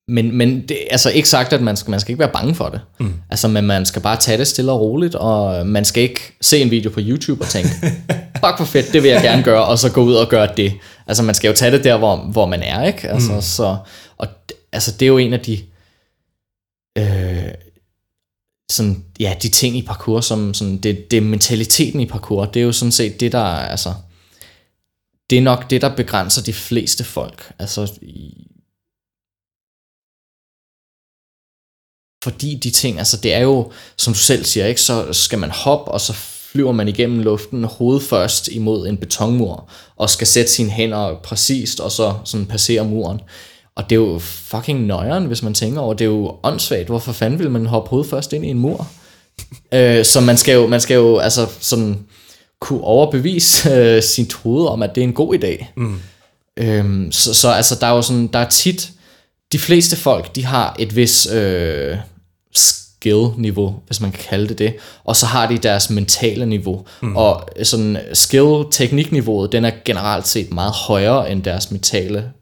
Men, men det, altså ikke sagt, at man skal, man skal ikke være bange for det. Mm. Altså, men man skal bare tage det stille og roligt, og man skal ikke se en video på YouTube og tænke, fuck hvor fedt, det vil jeg gerne gøre, og så gå ud og gøre det. Altså, man skal jo tage det der, hvor, hvor man er, ikke? Altså, mm. så, og altså, det er jo en af de, øh, sådan, ja, de ting i parkour, som sådan, det, det er mentaliteten i parkour, det er jo sådan set det, der er, altså, det er nok det, der begrænser de fleste folk. Altså, i, fordi de ting, altså det er jo, som du selv siger, ikke, så skal man hoppe, og så flyver man igennem luften hoved først imod en betonmur, og skal sætte sine hænder præcist, og så sådan passere muren. Og det er jo fucking nøjeren, hvis man tænker over, det er jo åndssvagt, hvorfor fanden vil man hoppe hovedet først ind i en mur? øh, så man skal jo, man skal jo altså sådan kunne overbevise øh, sit hoved om, at det er en god idé. Mm. Øhm, så, så altså, der er jo sådan, der er tit, de fleste folk, de har et vis øh, skill-niveau, hvis man kan kalde det det, og så har de deres mentale niveau, mm. og sådan skill-teknikniveauet, den er generelt set meget højere end deres mentale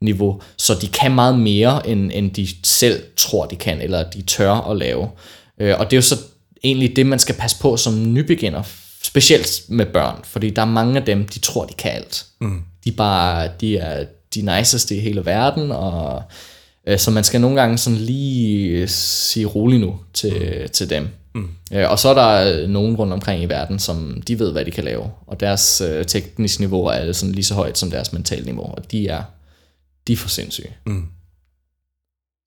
niveau, så de kan meget mere, end, end de selv tror, de kan, eller de tør at lave. Øh, og det er jo så egentlig det, man skal passe på som nybegynder, specielt med børn, fordi der er mange af dem, de tror, de kan alt. Mm. De, bare, de er de niceste i hele verden, og øh, så man skal nogle gange sådan lige øh, sige rolig nu til, mm. til dem. Mm. Øh, og så er der øh, nogen rundt omkring i verden, som de ved, hvad de kan lave, og deres øh, tekniske niveau er sådan lige så højt som deres mentale niveau, og de er, de er for sindssyge. Mm.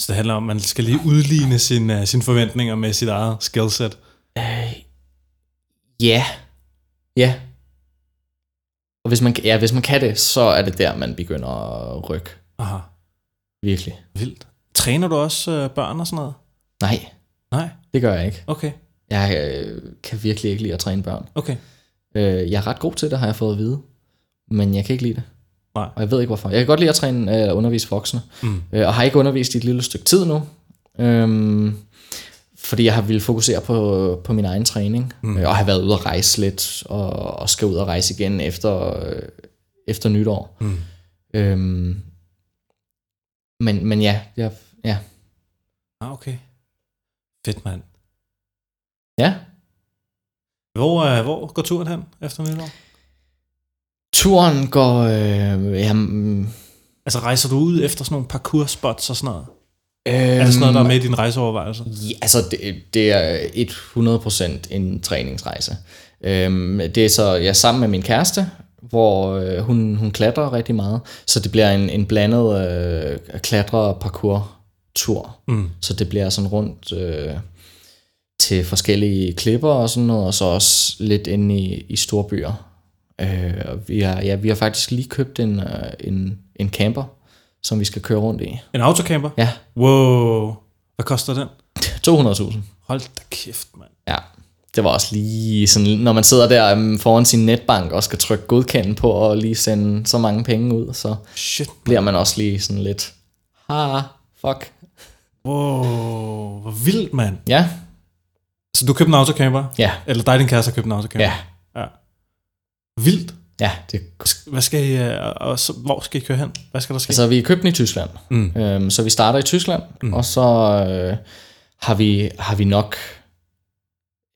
Så det handler om, at man skal lige udligne sine, sine forventninger med sit eget skillset. Øh, ja. Ja. Og hvis man, ja, hvis man kan det, så er det der, man begynder at rykke. Aha, Virkelig. vildt. Træner du også uh, børn og sådan noget? Nej, Nej, det gør jeg ikke. okay, Jeg øh, kan virkelig ikke lide at træne børn. okay. Øh, jeg er ret god til det, har jeg fået at vide. Men jeg kan ikke lide det. Nej. Og jeg ved ikke hvorfor. Jeg kan godt lide at træne øh, undervise voksne. Mm. Øh, og har ikke undervist i et lille stykke tid nu. Øhm, fordi jeg har ville fokusere på, på min egen træning, mm. og har været ude at rejse lidt, og, og skal ud og rejse igen efter, øh, efter nytår. Mm. Øhm, men, men ja, jeg, ja, Ah, okay. Fedt, mand. ja. Hvor, øh, hvor går turen hen efter nytår? Turen går, øh, jamen, Altså rejser du ud efter sådan nogle parkour-spots og sådan noget? øhm, Er det sådan noget, der er med i dine rejseovervejelser? Ja, altså, det, det er 100% en træningsrejse. Øhm, det er så, jeg er sammen med min kæreste, hvor øh, hun, hun klatrer rigtig meget, så det bliver en, en blandet øh, klatre-parkour-tur. Mm. Så det bliver sådan rundt øh, til forskellige klipper og sådan noget, og så også lidt inde i, i store byer. Øh, og vi, har, ja, vi har faktisk lige købt en, øh, en, en camper, som vi skal køre rundt i. En autocamper? Ja, Wow. Hvad koster den? 200.000. Hold da kæft, mand. Ja, det var også lige sådan, når man sidder der um, foran sin netbank og skal trykke godkende på og lige sende så mange penge ud, så Shit. bliver man også lige sådan lidt, ha, fuck. Wow. Hvor vildt, mand. Ja, Så du købte en autocamper? ja, Eller dig og din kæreste har købt en autocamper? ja, ja. Vildt. ja. Det, Hvad skal I, øh, og så, hvor skal I køre hen? Hvad skal der ske? altså, vi er købt den i Tyskland, Mm. øhm, så vi starter i Tyskland, mm. og så øh, har, vi, har vi nok,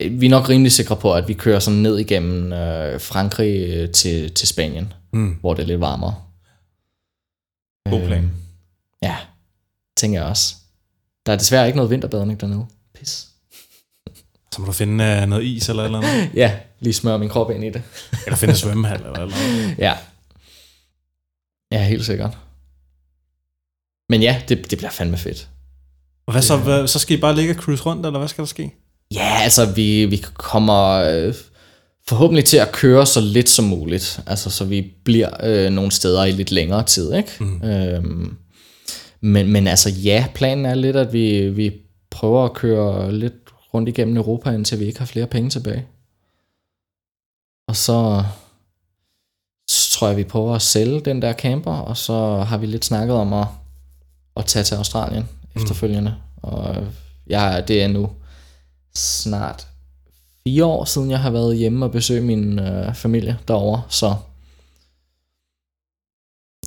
vi er nok rimelig sikre på, at vi kører sådan ned igennem øh, Frankrig øh, til, til Spanien, Mm. hvor det er lidt varmere. God plan. Øhm, ja, tænker jeg også. Der er desværre ikke noget vinterbadning dernede. Pis. Så må du finde uh, noget is eller eller andet. Ja, lige smøre min krop ind i det. eller finde en svømmehal eller eller andet. Ja. Ja, helt sikkert. Men ja, det, det bliver fandme fedt. Og hvad så? Hvad, så skal I bare ligge og cruise rundt, eller hvad skal der ske? Ja, altså vi, vi kommer øh, forhåbentlig til at køre så lidt som muligt. Altså så vi bliver øh, nogle steder i lidt længere tid, ikke? Mm. Øhm, men, men altså ja, planen er lidt, at vi, vi prøver at køre lidt rundt igennem Europa, indtil vi ikke har flere penge tilbage. Og så, så tror jeg, vi prøver at sælge den der camper, og så har vi lidt snakket om at, at tage til Australien efterfølgende. Og jeg, det er nu snart fire år siden, jeg har været hjemme og besøgt min øh, familie derovre, så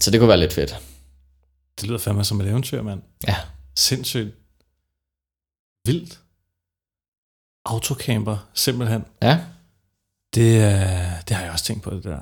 så det kunne være lidt fedt. Det lyder fandme som et eventyr, mand. Ja. Sindssygt. Vildt. Autocamper, simpelthen. Ja, Det, øh, det har jeg også tænkt på, det der.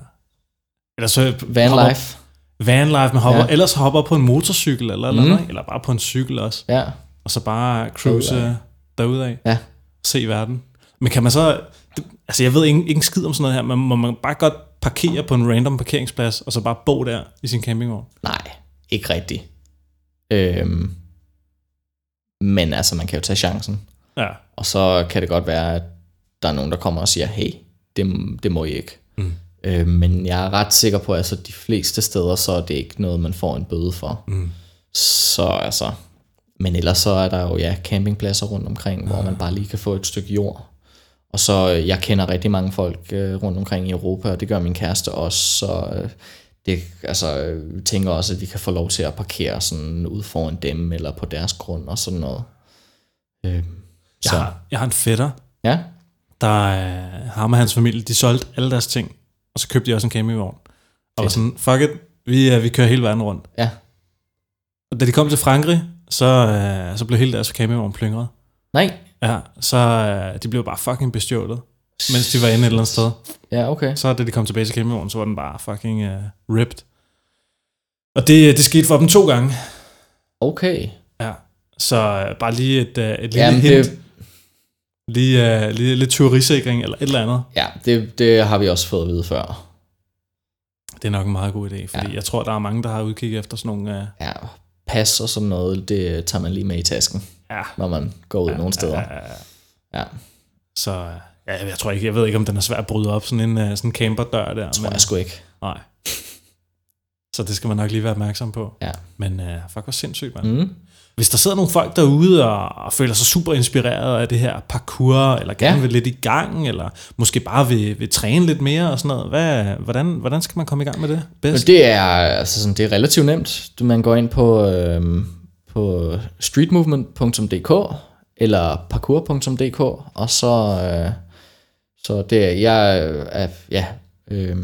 Eller så van hopper- life. Vanlife, man hopper, Ja. ellers hopper på en motorcykel eller, eller, Mm. eller bare på en cykel også. Ja, Og så bare cruise derudad. ja. Se verden. Men kan man så... Det, altså, jeg ved ikke, ikke skid om sådan noget her, men må man bare godt parkere på en random parkeringsplads, og så bare bo der i sin campingvogn? Nej, ikke rigtigt. Øhm, men altså, man kan jo tage chancen. Ja. Og så kan det godt være, at der er nogen, der kommer og siger, hey, det, det må I ikke. Mm. Øh, men jeg er ret sikker på, at altså, de fleste steder, så er det ikke noget, man får en bøde for. Mm. Så altså, men ellers så er der jo ja, campingpladser rundt omkring, hvor man bare lige kan få et stykke jord. Og så, øh, jeg kender rigtig mange folk øh, rundt omkring i Europa, og det gør min kæreste også, så øh, det, altså, øh, tænker også, at vi kan få lov til at parkere sådan ud foran dem, eller på deres grund og sådan noget. Øh, Jeg, så, har, jeg har en fætter, ja, der øh, ham og hans familie, de solgte alle deres ting, og så købte de også en campingvogn. Og var sådan, fuck it, vi, øh, vi kører hele verden rundt. ja, Og da de kom til Frankrig, så, øh, så blev hele deres campingvogn plyngret. nej, Ja, så øh, de blev bare fucking bestjålet, mens de var inde et eller andet sted. ja, okay. Så da de kom tilbage til campingvognen, så var den bare fucking uh, ripped. Og det, det skete for dem to gange. Okay. Ja. Så øh, bare lige et, uh, et lille Jamen, hint. det, Lige, uh, lige lidt tyverisikring eller et eller andet. ja, det, det har vi også fået at vide før. Det er nok en meget god idé, fordi Ja. jeg tror, der er mange, der har udkig efter sådan nogle... Uh, Ja, pas og sådan noget, det tager man lige med i tasken, ja, når man går ud ja, nogle steder. Ja, ja, ja. Ja, Så øh, ja, jeg, tror ikke, jeg ved ikke, om den er svær at bryde op, sådan en, uh, sådan en camperdør der. tror jeg sgu ikke. Nej. Så det skal man nok lige være opmærksom på. Ja. Men uh, fuck, hvor sindssygt, mand. Mm. Hvis der sidder nogle folk derude og, og føler sig super inspireret af det her parkour, eller gerne Ja. vil lidt i gang, eller måske bare vil, vil træne lidt mere og sådan noget, hvad, hvordan, hvordan skal man komme i gang med det Men bedst? det er, altså sådan, det er relativt nemt. Man går ind på, øhm, på streetmovement.dk, eller parkour.dk, og så, øh, så det jeg er, ja, øh,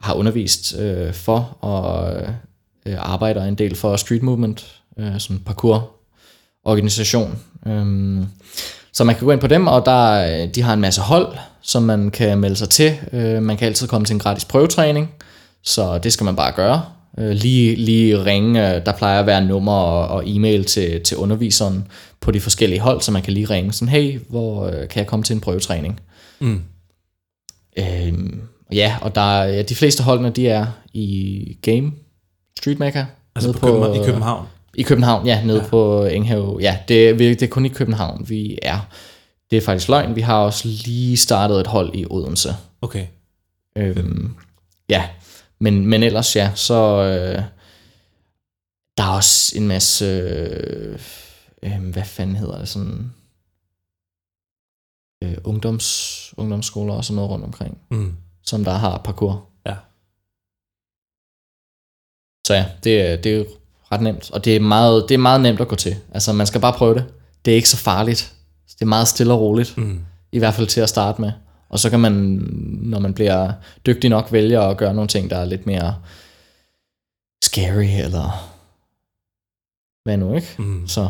har undervist øh, for og øh, arbejder en del for Street Movement, øh, sådan parkour organisation. Øh, så man kan gå ind på dem, og der, de har en masse hold, som man kan melde sig til. Øh, man kan altid komme til en gratis prøvetræning, så det skal man bare gøre. Øh, lige, lige ringe, der plejer at være nummer og, og e-mail til, til underviseren på de forskellige hold, så man kan lige ringe sådan, hey, hvor øh, kan jeg komme til en prøvetræning? Mm. Øh, ja, og der, ja, de fleste holdene, de er i Game Street Maker. Altså nede på København, i København. I København, ja, nede ja. på Enghave. Ja, det, er- det er kun i København, vi er. Det er faktisk løgn. Vi har også lige startet et hold i Odense. Okay. Øhm, ja, men, men ellers ja, så øh, der er også en masse, øh, øh, hvad fanden hedder det, sådan øh, ungdoms, ungdomsskoler og sådan noget rundt omkring, Mm. som der har parkour. Ja. Så ja, det, er- det ret nemt, og det er, meget, det er meget nemt at gå til. Altså man skal bare prøve det. Det er ikke så farligt. Det er meget stille og roligt. Mm. I hvert fald til at starte med. Og så kan man, når man bliver dygtig nok, vælge at gøre nogle ting, der er lidt mere scary, eller hvad nu, ikke? Mm. Så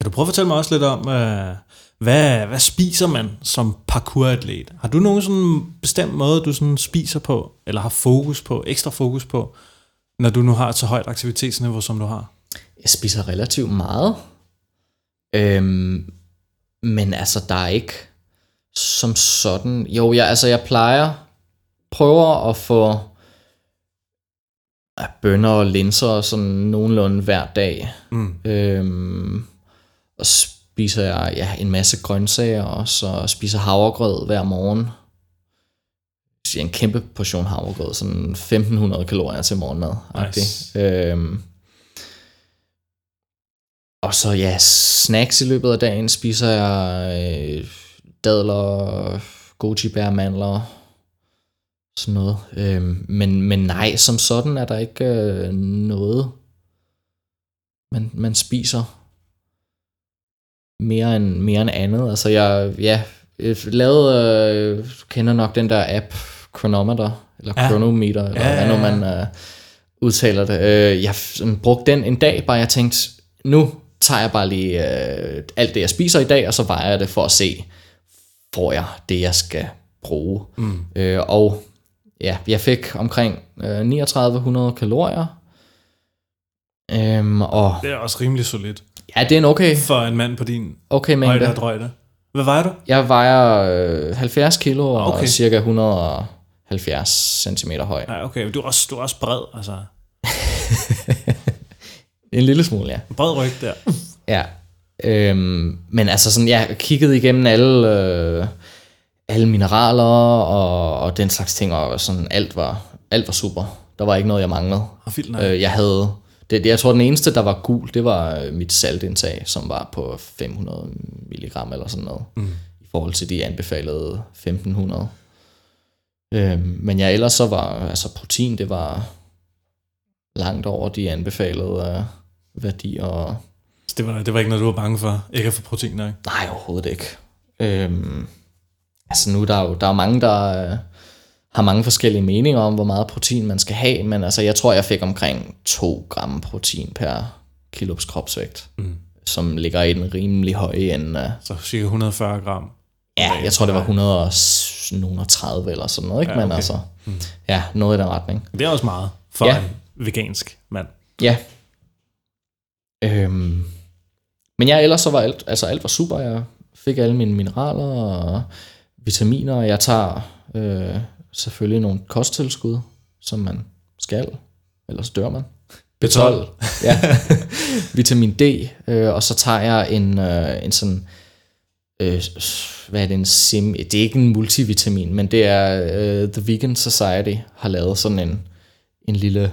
Kan du prøve at fortælle mig også lidt om, øh, hvad, hvad spiser man som parkouratlet? Har du nogen sådan bestemt måde, du sådan spiser på, eller har fokus på, ekstra fokus på, når du nu har et så højt aktivitetsniveau, som du har? jeg spiser relativt meget. Øhm, men altså, der er ikke som sådan... Jo, jeg, altså, jeg plejer, prøver at få ja, bønner og linser sådan nogenlunde hver dag. Mm. Øhm, og spiser jeg ja, en masse grøntsager, og så spiser havregrød hver morgen. Siger, En kæmpe portion havregrød, sådan 1500 kalorier til morgenmad. Nice. Øhm, og så ja, snacks i løbet af dagen spiser jeg øh, dadler, goji bær, mandler, sådan noget. Øhm, men, men nej, som sådan er der ikke øh, noget, man, man spiser mere end, mere end andet. Altså jeg, ja, jeg lavede, øh, kender nok den der app, kronometer, eller ja. chronometer, eller ja, ja, ja. hvad nu man øh, udtaler det. Øh, jeg sådan, brugte den en dag, bare jeg tænkte, nu tager jeg bare lige øh, alt det, jeg spiser i dag, og så vejer jeg det for at se, får jeg det, jeg skal bruge. Mm. Øh, og ja, jeg fik omkring øh, 3900 kalorier. Øhm, og det er også rimelig solidt. Ja, det er en okay. For en mand på din okay mængde. højde og drøjde. Hvad vejer du? Jeg vejer øh, 70 kilo og cirka 100 70 cm høj. Ja, okay, du er også, du er også bred, altså. en lille smule, ja. En bred ryg der. ja. Øhm, men altså sådan, jeg kiggede igennem alle, øh, alle mineraler og, og den slags ting, og sådan alt var, alt var super. Der var ikke noget, jeg manglede. Og vildt, øh, jeg havde, det, jeg tror, den eneste, der var gul, det var øh, mit saltindtag, som var på 500 mg eller sådan noget. Mm. I forhold til de anbefalede 1500. Øhm, men jeg ellers så var, altså protein, det var langt over de anbefalede øh, værdier, og Så Det var, det var ikke noget, du var bange for, ikke at få protein nok. Nej, overhovedet ikke. Øhm, altså nu der er jo der er mange, der øh, har mange forskellige meninger om, hvor meget protein man skal have, men altså jeg tror, jeg fik omkring 2 gram protein per kilos kropsvægt, Mm. som ligger i den rimelig høje ende. Så cirka 140 gram. Ja, jeg tror, det var 130 eller sådan noget, ikke? Ja, Men okay. altså, ja, noget i den retning. Det er også meget for Ja. en vegansk mand. Ja. Øhm, men ja, ellers så var alt, altså alt var super. Jeg fik alle mine mineraler og vitaminer. og Jeg tager øh, selvfølgelig nogle kosttilskud, som man skal, ellers dør man. B12. ja. Vitamin D, øh, og så tager jeg en, øh, en sådan, øh, hvad er det, en sim, det er ikke en multivitamin, men det er øh, The Vegan Society har lavet sådan en, en lille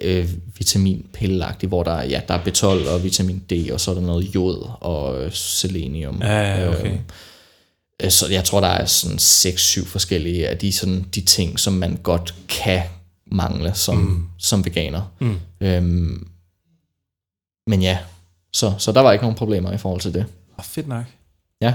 øh, vitaminpilleagtig, hvor der, er- ja, der er B12 og vitamin D, og så er der noget jod og øh, selenium. Ja, ja, okay. Øh, så jeg tror, der er sådan 6-7 forskellige af de, sådan, de ting, som man godt kan mangle som, mm. som veganer. Mm. Øhm, men ja, Så, så der var ikke nogen problemer i forhold til det. Oh, fedt nok. Ja,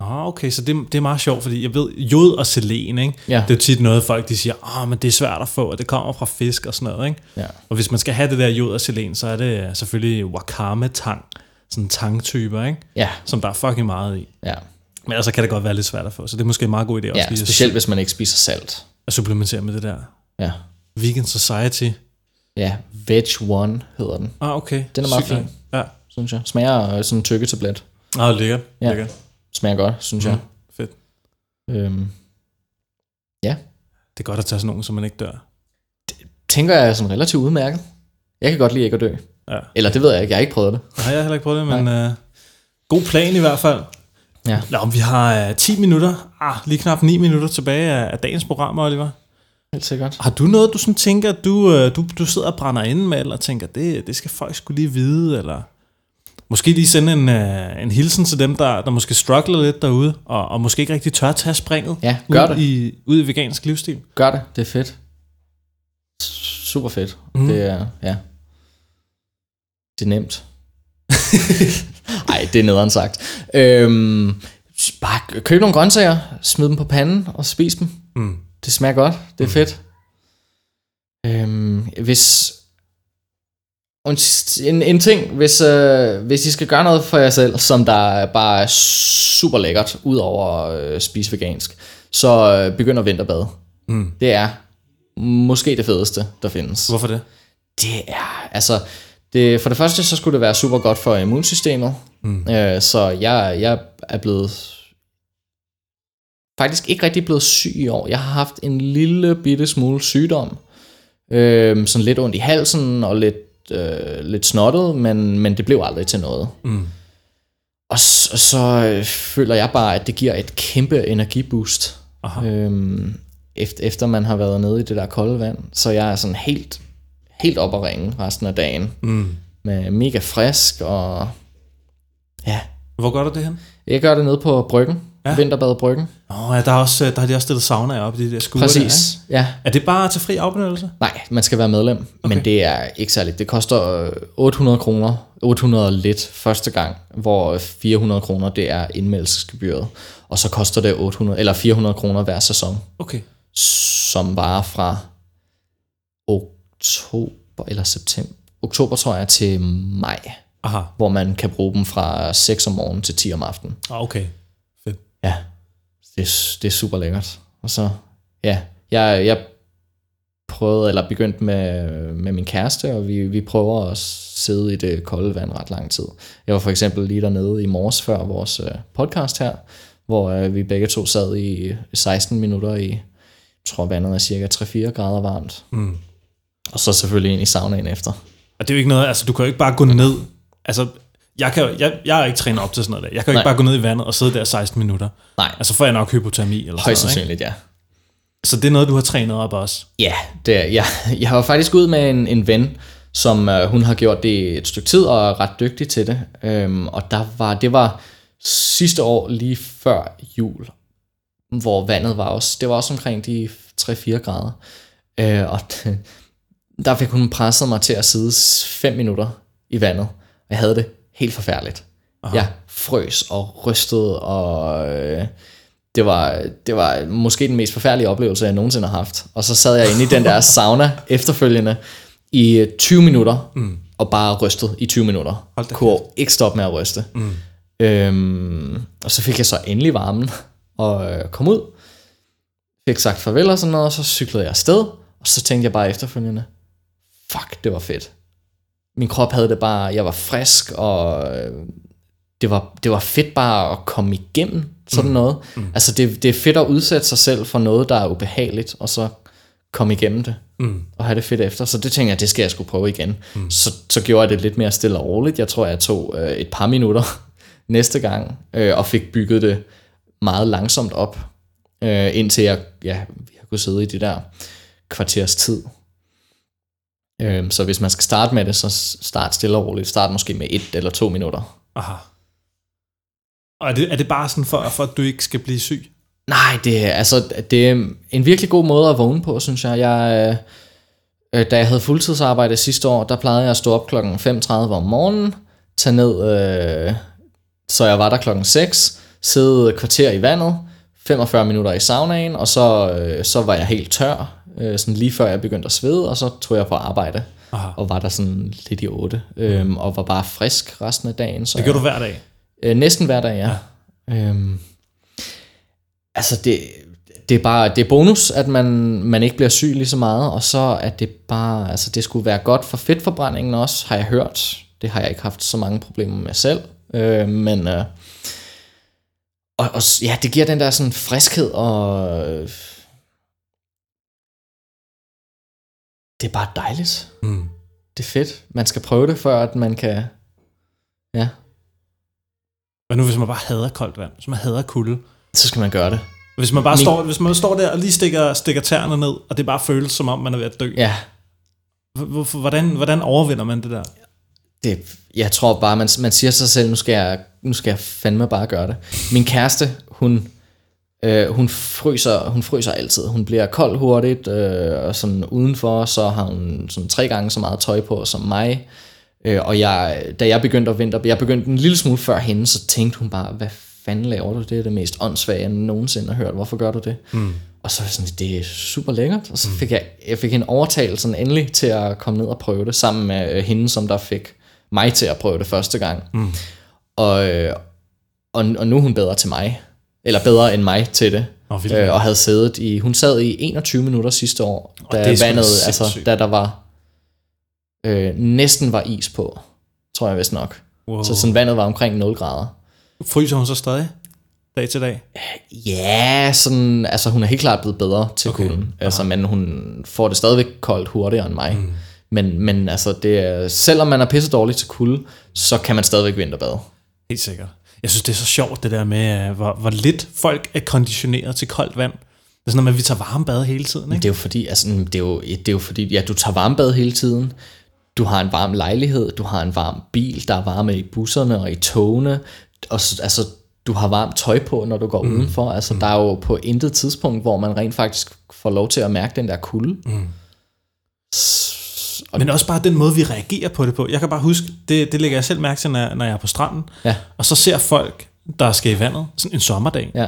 Ah, okay, så det, det er meget sjovt, fordi jeg ved, jod og selen, ikke? Ja. det er jo tit noget, folk de siger, ah, men det er svært at få, og det kommer fra fisk og sådan noget. Ikke? ja. Og hvis man skal have det der jod og selen, så er det selvfølgelig wakame-tang, sådan tangtyper, ikke? Ja, som der er fucking meget i. ja. Men altså kan det godt være lidt svært at få, så det er måske en meget god idé også ja lige at specielt hvis man ikke spiser salt. at supplementere med det der. Ja, Vegan Society. ja Veg One hedder den, Ah, okay. Den er meget Sygt fin. Ja. synes jeg. Smager øh, sådan en tykketablet. Ah, lækkert. Ja. lækkert. Smager godt, synes jeg. Fedt. Øhm, ja, Det er godt at tage sådan nogen, så man ikke dør. tænker jeg er sådan relativt udmærket. Jeg kan godt lide ikke at dø. Ja. Eller det ved jeg ikke, jeg har ikke prøvet det. Nej, jeg har heller ikke prøvet det, men uh, god plan i hvert fald. Ja. Nå, vi har uh, 10 minutter, ah, lige knap 9 minutter tilbage af, af dagens program, Oliver. Helt sikkert. Har du noget, du sådan tænker, du, uh, du, du sidder og brænder inde med, eller tænker, det, det skal folk skulle lige vide, eller måske lige sende en, uh, en hilsen til dem, der, der måske struggler lidt derude, og, og måske ikke rigtig tør tage springet Ja, gør ud, det. I, ud i vegansk livsstil? Gør det, det er fedt. Super fedt. Mm. Mm. Det er, ja. Det er nemt. Nej, det er nederen sagt. Øhm, bare køb nogle grøntsager, smid dem på panden og spis dem. Mm. Det smager godt, det er fedt. Øhm, hvis en, en, ting, hvis, øh, hvis I skal gøre noget for jer selv, som der bare er super lækkert, ud over øh, spise vegansk, så øh, begynd at vinterbade. Mm. Det er måske det fedeste, der findes. Hvorfor det? Det er, altså, det, for det første, så skulle det være super godt for immunsystemet. Mm. Øh, så jeg, jeg er blevet faktisk ikke rigtig blevet syg i år. Jeg har haft en lille bitte smule sygdom. Øh, sådan lidt ondt i halsen og lidt, øh, lidt snottet, men, men det blev aldrig til noget. Mm. Og så, så øh, føler jeg bare, at det giver et kæmpe energiboost. Aha. Øhm, efter, efter man har været nede i det der kolde vand. Så jeg er sådan helt, helt op at ringe resten af dagen. Mm. Med mega frisk og... Ja, Hvor gør du det hen? jeg gør det nede på bryggen. Ja. Vinterbad bryggen. Åh, oh, ja, der, er også, der har de også stillet sauna op i de der skure Der, Præcis. ikke? ja. er det bare til fri afbenyttelse? Nej, man skal være medlem. Okay. Men det er ikke særligt. Det koster øh, 800 kroner. 800 lidt første gang, hvor 400 kroner det er indmeldelsesgebyret. Og så koster det 800 eller 400 kroner hver sæson. Okay. som varer fra oktober eller september. Oktober tror jeg til maj, Aha. hvor man kan bruge dem fra 6 om morgenen til 10 om aftenen. Ah, okay. Ja, det, er- det er super lækkert. Og så, ja, jeg, jeg prøvede, eller begyndte med, med min kæreste, og vi, vi prøver at sidde i det kolde vand ret lang tid. Jeg var for eksempel lige dernede i morges før vores øh, podcast her, hvor øh, vi begge to sad i 16 minutter i, jeg tror vandet er cirka 3-4 grader varmt. Mm. Og så selvfølgelig ind i saunaen efter. Og det er jo ikke noget, altså du kan jo ikke bare gå ned, altså jeg, kan, jeg, jeg er ikke trænet op til sådan noget der. Jeg kan jo ikke bare gå ned i vandet og sidde der 16 minutter. Nej, Altså får jeg nok hypotermi eller højst sådan noget, sandsynligt ja. ikke? Så det er noget, du har trænet op også. Ja, det er, jeg, jeg har faktisk ud med en, en ven, som øh, hun har gjort det et stykke tid og er ret dygtig til det. Øhm, og der var, det var sidste år lige før jul, hvor vandet var også, det var også omkring de 3-4 grader. Øh, og der fik hun presset mig til at sidde 5 minutter i vandet. Jeg havde det helt forfærdeligt. Aha. Jeg frøs og rystede, og øh, det, var, det var måske den mest forfærdelige oplevelse, jeg nogensinde har haft. Og så sad jeg inde i den der sauna efterfølgende i øh, 20 minutter, mm. og bare rystede i 20 minutter. Hold da Kunne ikke stoppe med at ryste. Mm. Øhm, og så fik jeg så endelig varmen, og øh, kom ud, fik sagt farvel og sådan noget, og så cyklede jeg afsted, og så tænkte jeg bare efterfølgende, fuck, det var fedt. Min krop havde det bare, jeg var frisk, og øh, det var, det var fedt bare at komme igennem sådan mm. noget. Mm. Altså det, det er fedt at udsætte sig selv for noget, der er ubehageligt, og så komme igennem det, Mm. og have det fedt efter. Så det tænkte jeg, det skal jeg skulle prøve igen. Mm. Så, så gjorde jeg det lidt mere stille og roligt. Jeg tror, jeg tog øh, et par minutter næste gang, øh, og fik bygget det meget langsomt op, øh, indtil jeg, ja, jeg kunne sidde i det der kvarters tid. Øh, så hvis man skal starte med det, så start stille og roligt. Start måske med et eller to minutter. Aha. Og er det, er det bare sådan for, for, at du ikke skal blive syg? Nej, det er, altså, det er en virkelig god måde at vågne på, synes jeg. jeg øh, da jeg havde fuldtidsarbejde sidste år, der plejede jeg at stå op klokken 5.30 om morgenen, tage ned, øh, så jeg var der klokken 6, sidde kvarter i vandet, 45 minutter i saunaen, og så, øh, så var jeg helt tør, øh, sådan lige før jeg begyndte at svede, og så tog jeg på arbejde, Aha. og var der sådan lidt i 8, øh, og var bare frisk resten af dagen. Så Det gør du hver dag. Øh, næsten hver dag, ja. ja. Øhm, altså, det, det er bare det er bonus, at man, man ikke bliver syg lige så meget, og så at det bare, altså det skulle være godt for fedtforbrændingen også, har jeg hørt. Det har jeg ikke haft så mange problemer med selv, øh, men øh, og, og ja, det giver den der sådan friskhed, og øh, det er bare dejligt. Mm. Det er fedt. Man skal prøve det, før at man kan, ja, Men nu hvis man bare hader koldt vand, hvis man hader kulde, så skal man gøre det. hvis man bare Min- står, hvis man står der og lige stikker, stikker tæerne ned, og det bare føles som om, man er ved at dø. Ja, hvordan, hvordan overvinder man det der? det, jeg tror bare, man, man siger sig selv, nu skal, jeg, nu skal jeg fandme bare gøre det. Min kæreste, hun, øh, hun, fryser, hun fryser altid. Hun bliver kold hurtigt, øh, og sådan udenfor, så har hun sådan tre gange så meget tøj på som mig. Øh, og jeg, da jeg begyndte at vinter, jeg begyndte en lille smule før hende, så tænkte hun bare, hvad fanden laver du? Det er det mest åndssvage, jeg nogensinde har hørt. Hvorfor gør du det? Mm. Og så var jeg sådan, det er super lækkert. Og så fik jeg, jeg fik en overtale sådan endelig til at komme ned og prøve det, sammen med øh, hende, som der fik mig til at prøve det første gang. Mm. Og, øh, og, og nu er hun bedre til mig. Eller bedre end mig til det. Vildt. øh, og havde siddet i, hun sad i 21 minutter sidste år, sgu da vandet, altså da der var, øh, næsten var is på, tror jeg vist nok. Wow. Så sådan vandet var omkring 0 grader. Fryser hun så stadig? Dag til dag? Ja, sådan, altså hun er helt klart blevet bedre til okay. kulden. Altså, men hun får det stadigvæk koldt hurtigere end mig. Mm. Men, men altså, det er, selvom man er pisse dårlig til kulde, så kan man stadigvæk vinterbade. Helt sikkert. Jeg synes, det er så sjovt, det der med, øh, hvor, hvor lidt folk er konditioneret til koldt vand. Det er sådan noget med, at vi tager varmebad hele tiden, ikke? Det er jo fordi, altså, det er jo, det er jo fordi, ja, du tager varmbad hele tiden. Du har en varm lejlighed, du har en varm bil, der er varme i busserne og i togene. Og så- altså, du har varmt tøj på, når du går mm. udenfor. Altså, mm. der er jo på intet tidspunkt, hvor man rent faktisk får lov til at mærke den der kulde. Mm. Men også bare den måde, vi reagerer på det på. Jeg kan bare huske, det, det lægger jeg selv mærke til, når, når jeg er på stranden. Ja. Og så ser folk, der skal i vandet, sådan en sommerdag. Ja,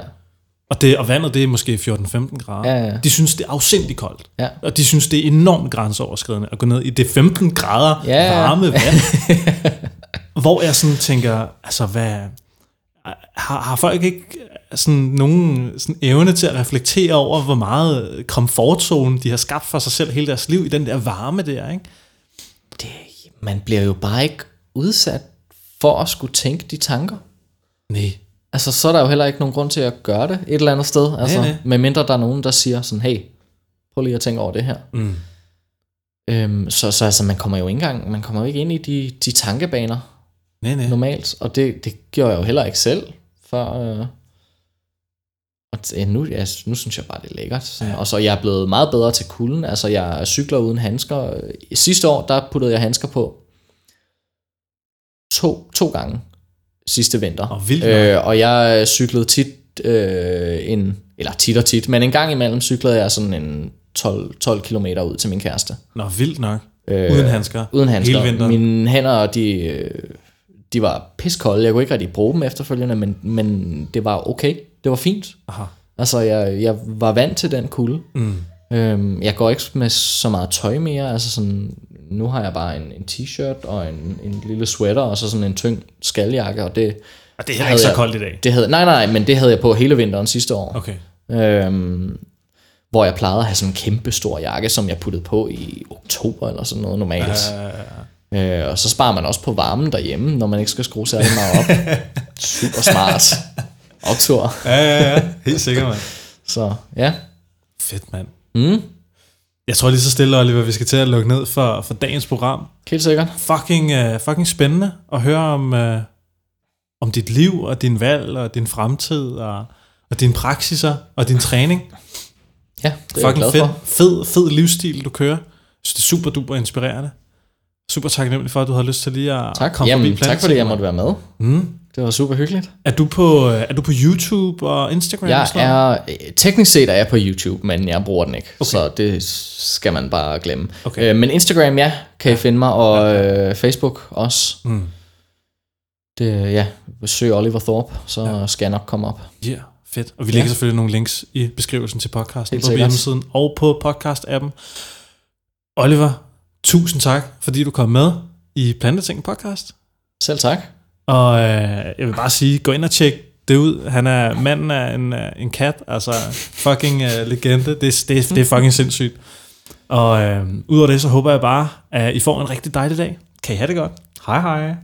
Og, det, og vandet, det er måske 14-15 grader. Ja, ja. De synes, det er afsindigt koldt. Ja. Og de synes, det er enormt grænseoverskridende at gå ned i det 15 grader Ja, ja. varme vand. hvor jeg sådan tænker, altså hvad... Har, har folk ikke sådan nogen sådan evne til at reflektere over, hvor meget komfortzone de har skabt for sig selv hele deres liv i den der varme der, ikke? det, man bliver jo bare ikke udsat for at skulle tænke de tanker. Nej. Altså, så er der jo heller ikke nogen grund til at gøre det et eller andet sted. Altså, nej. med mindre der er nogen, der siger sådan, hey, prøv lige at tænke over det her. Mm. Øhm, så, så altså, man kommer jo ikke engang, man kommer jo ikke ind i de, de tankebaner Nej, nej. normalt, og det, det gjorde jeg jo heller ikke selv, før, øh, og ja, nu, ja, nu synes jeg bare, det er lækkert. Sådan. Ja. Og så jeg er blevet meget bedre til kulden, altså jeg cykler uden handsker. Sidste år, der puttede jeg handsker på to, to gange sidste vinter. Åh, vildt øh, og jeg cyklede tit, øh, en, eller tit og tit, men en gang imellem cyklede jeg sådan en 12, 12 km ud til min kæreste. Nå, vildt nok. Øh, uden handsker. Uden handsker. Hele vinteren. Mine hænder, de, øh, de var piskolde. Jeg kunne ikke rigtig bruge dem efterfølgende, men, men det var okay. Det var fint. Aha. Altså, jeg, jeg var vant til den kulde. Mm. Øhm, jeg går ikke med så meget tøj mere. Altså sådan, nu har jeg bare en, en t-shirt og en, en lille sweater, og så sådan en tynd skaljakke, og det, Og det er ikke så koldt i dag. det havde, nej, nej, men det havde jeg på hele vinteren sidste år. Okay. Øhm, hvor jeg plejede at have sådan en kæmpe stor jakke, som jeg puttede på i oktober eller sådan noget normalt. Øh, og så sparer man også på varmen derhjemme, når man ikke skal skrue særlig meget op. Super smart. Optur. Ja, ja, ja. Helt sikkert, mand. Så ja. Fedt, mand. Mm, Jeg tror lige så stille, Oliver, vi skal til at lukke ned for, for dagens program. helt sikkert. Fucking, uh, fucking spændende at høre om, uh, om dit liv og din valg og din fremtid og, og dine praksiser og din træning. Ja, det er jeg Fucking glad fed, for. fed, fed livsstil, du kører. Jeg synes, det er super duper inspirerende. Super taknemmelig for, at du har lyst til lige at Tak. komme Jamen, forbi tak fordi jeg måtte være med. Mm. Det var super hyggeligt. Er, du på, øh, er du på YouTube og Instagram? og Jeg sådan noget? er, teknisk set er jeg på YouTube, men jeg bruger den ikke. Okay. Så det skal man bare glemme. Okay. Øh, men Instagram, ja, kan I finde mig, og øh, Facebook også. Mm. Det, ja, søg Oliver Thorpe, så ja. skal jeg nok komme op. Ja, yeah, fedt. Og vi lægger ja. selvfølgelig nogle links i beskrivelsen til podcasten Helt på hjemmesiden og på podcast-appen. Oliver, tusind tak, fordi du kom med i Planteting podcast. Selv tak. Og øh, jeg vil bare sige, gå ind og tjek det ud. Han er manden af en, øh, en kat, altså fucking uh, legende. Det, det, det er fucking sindssygt. Og øh, udover det, så håber jeg bare, at I får en rigtig dejlig dag. Kan I have det godt? Hej hej.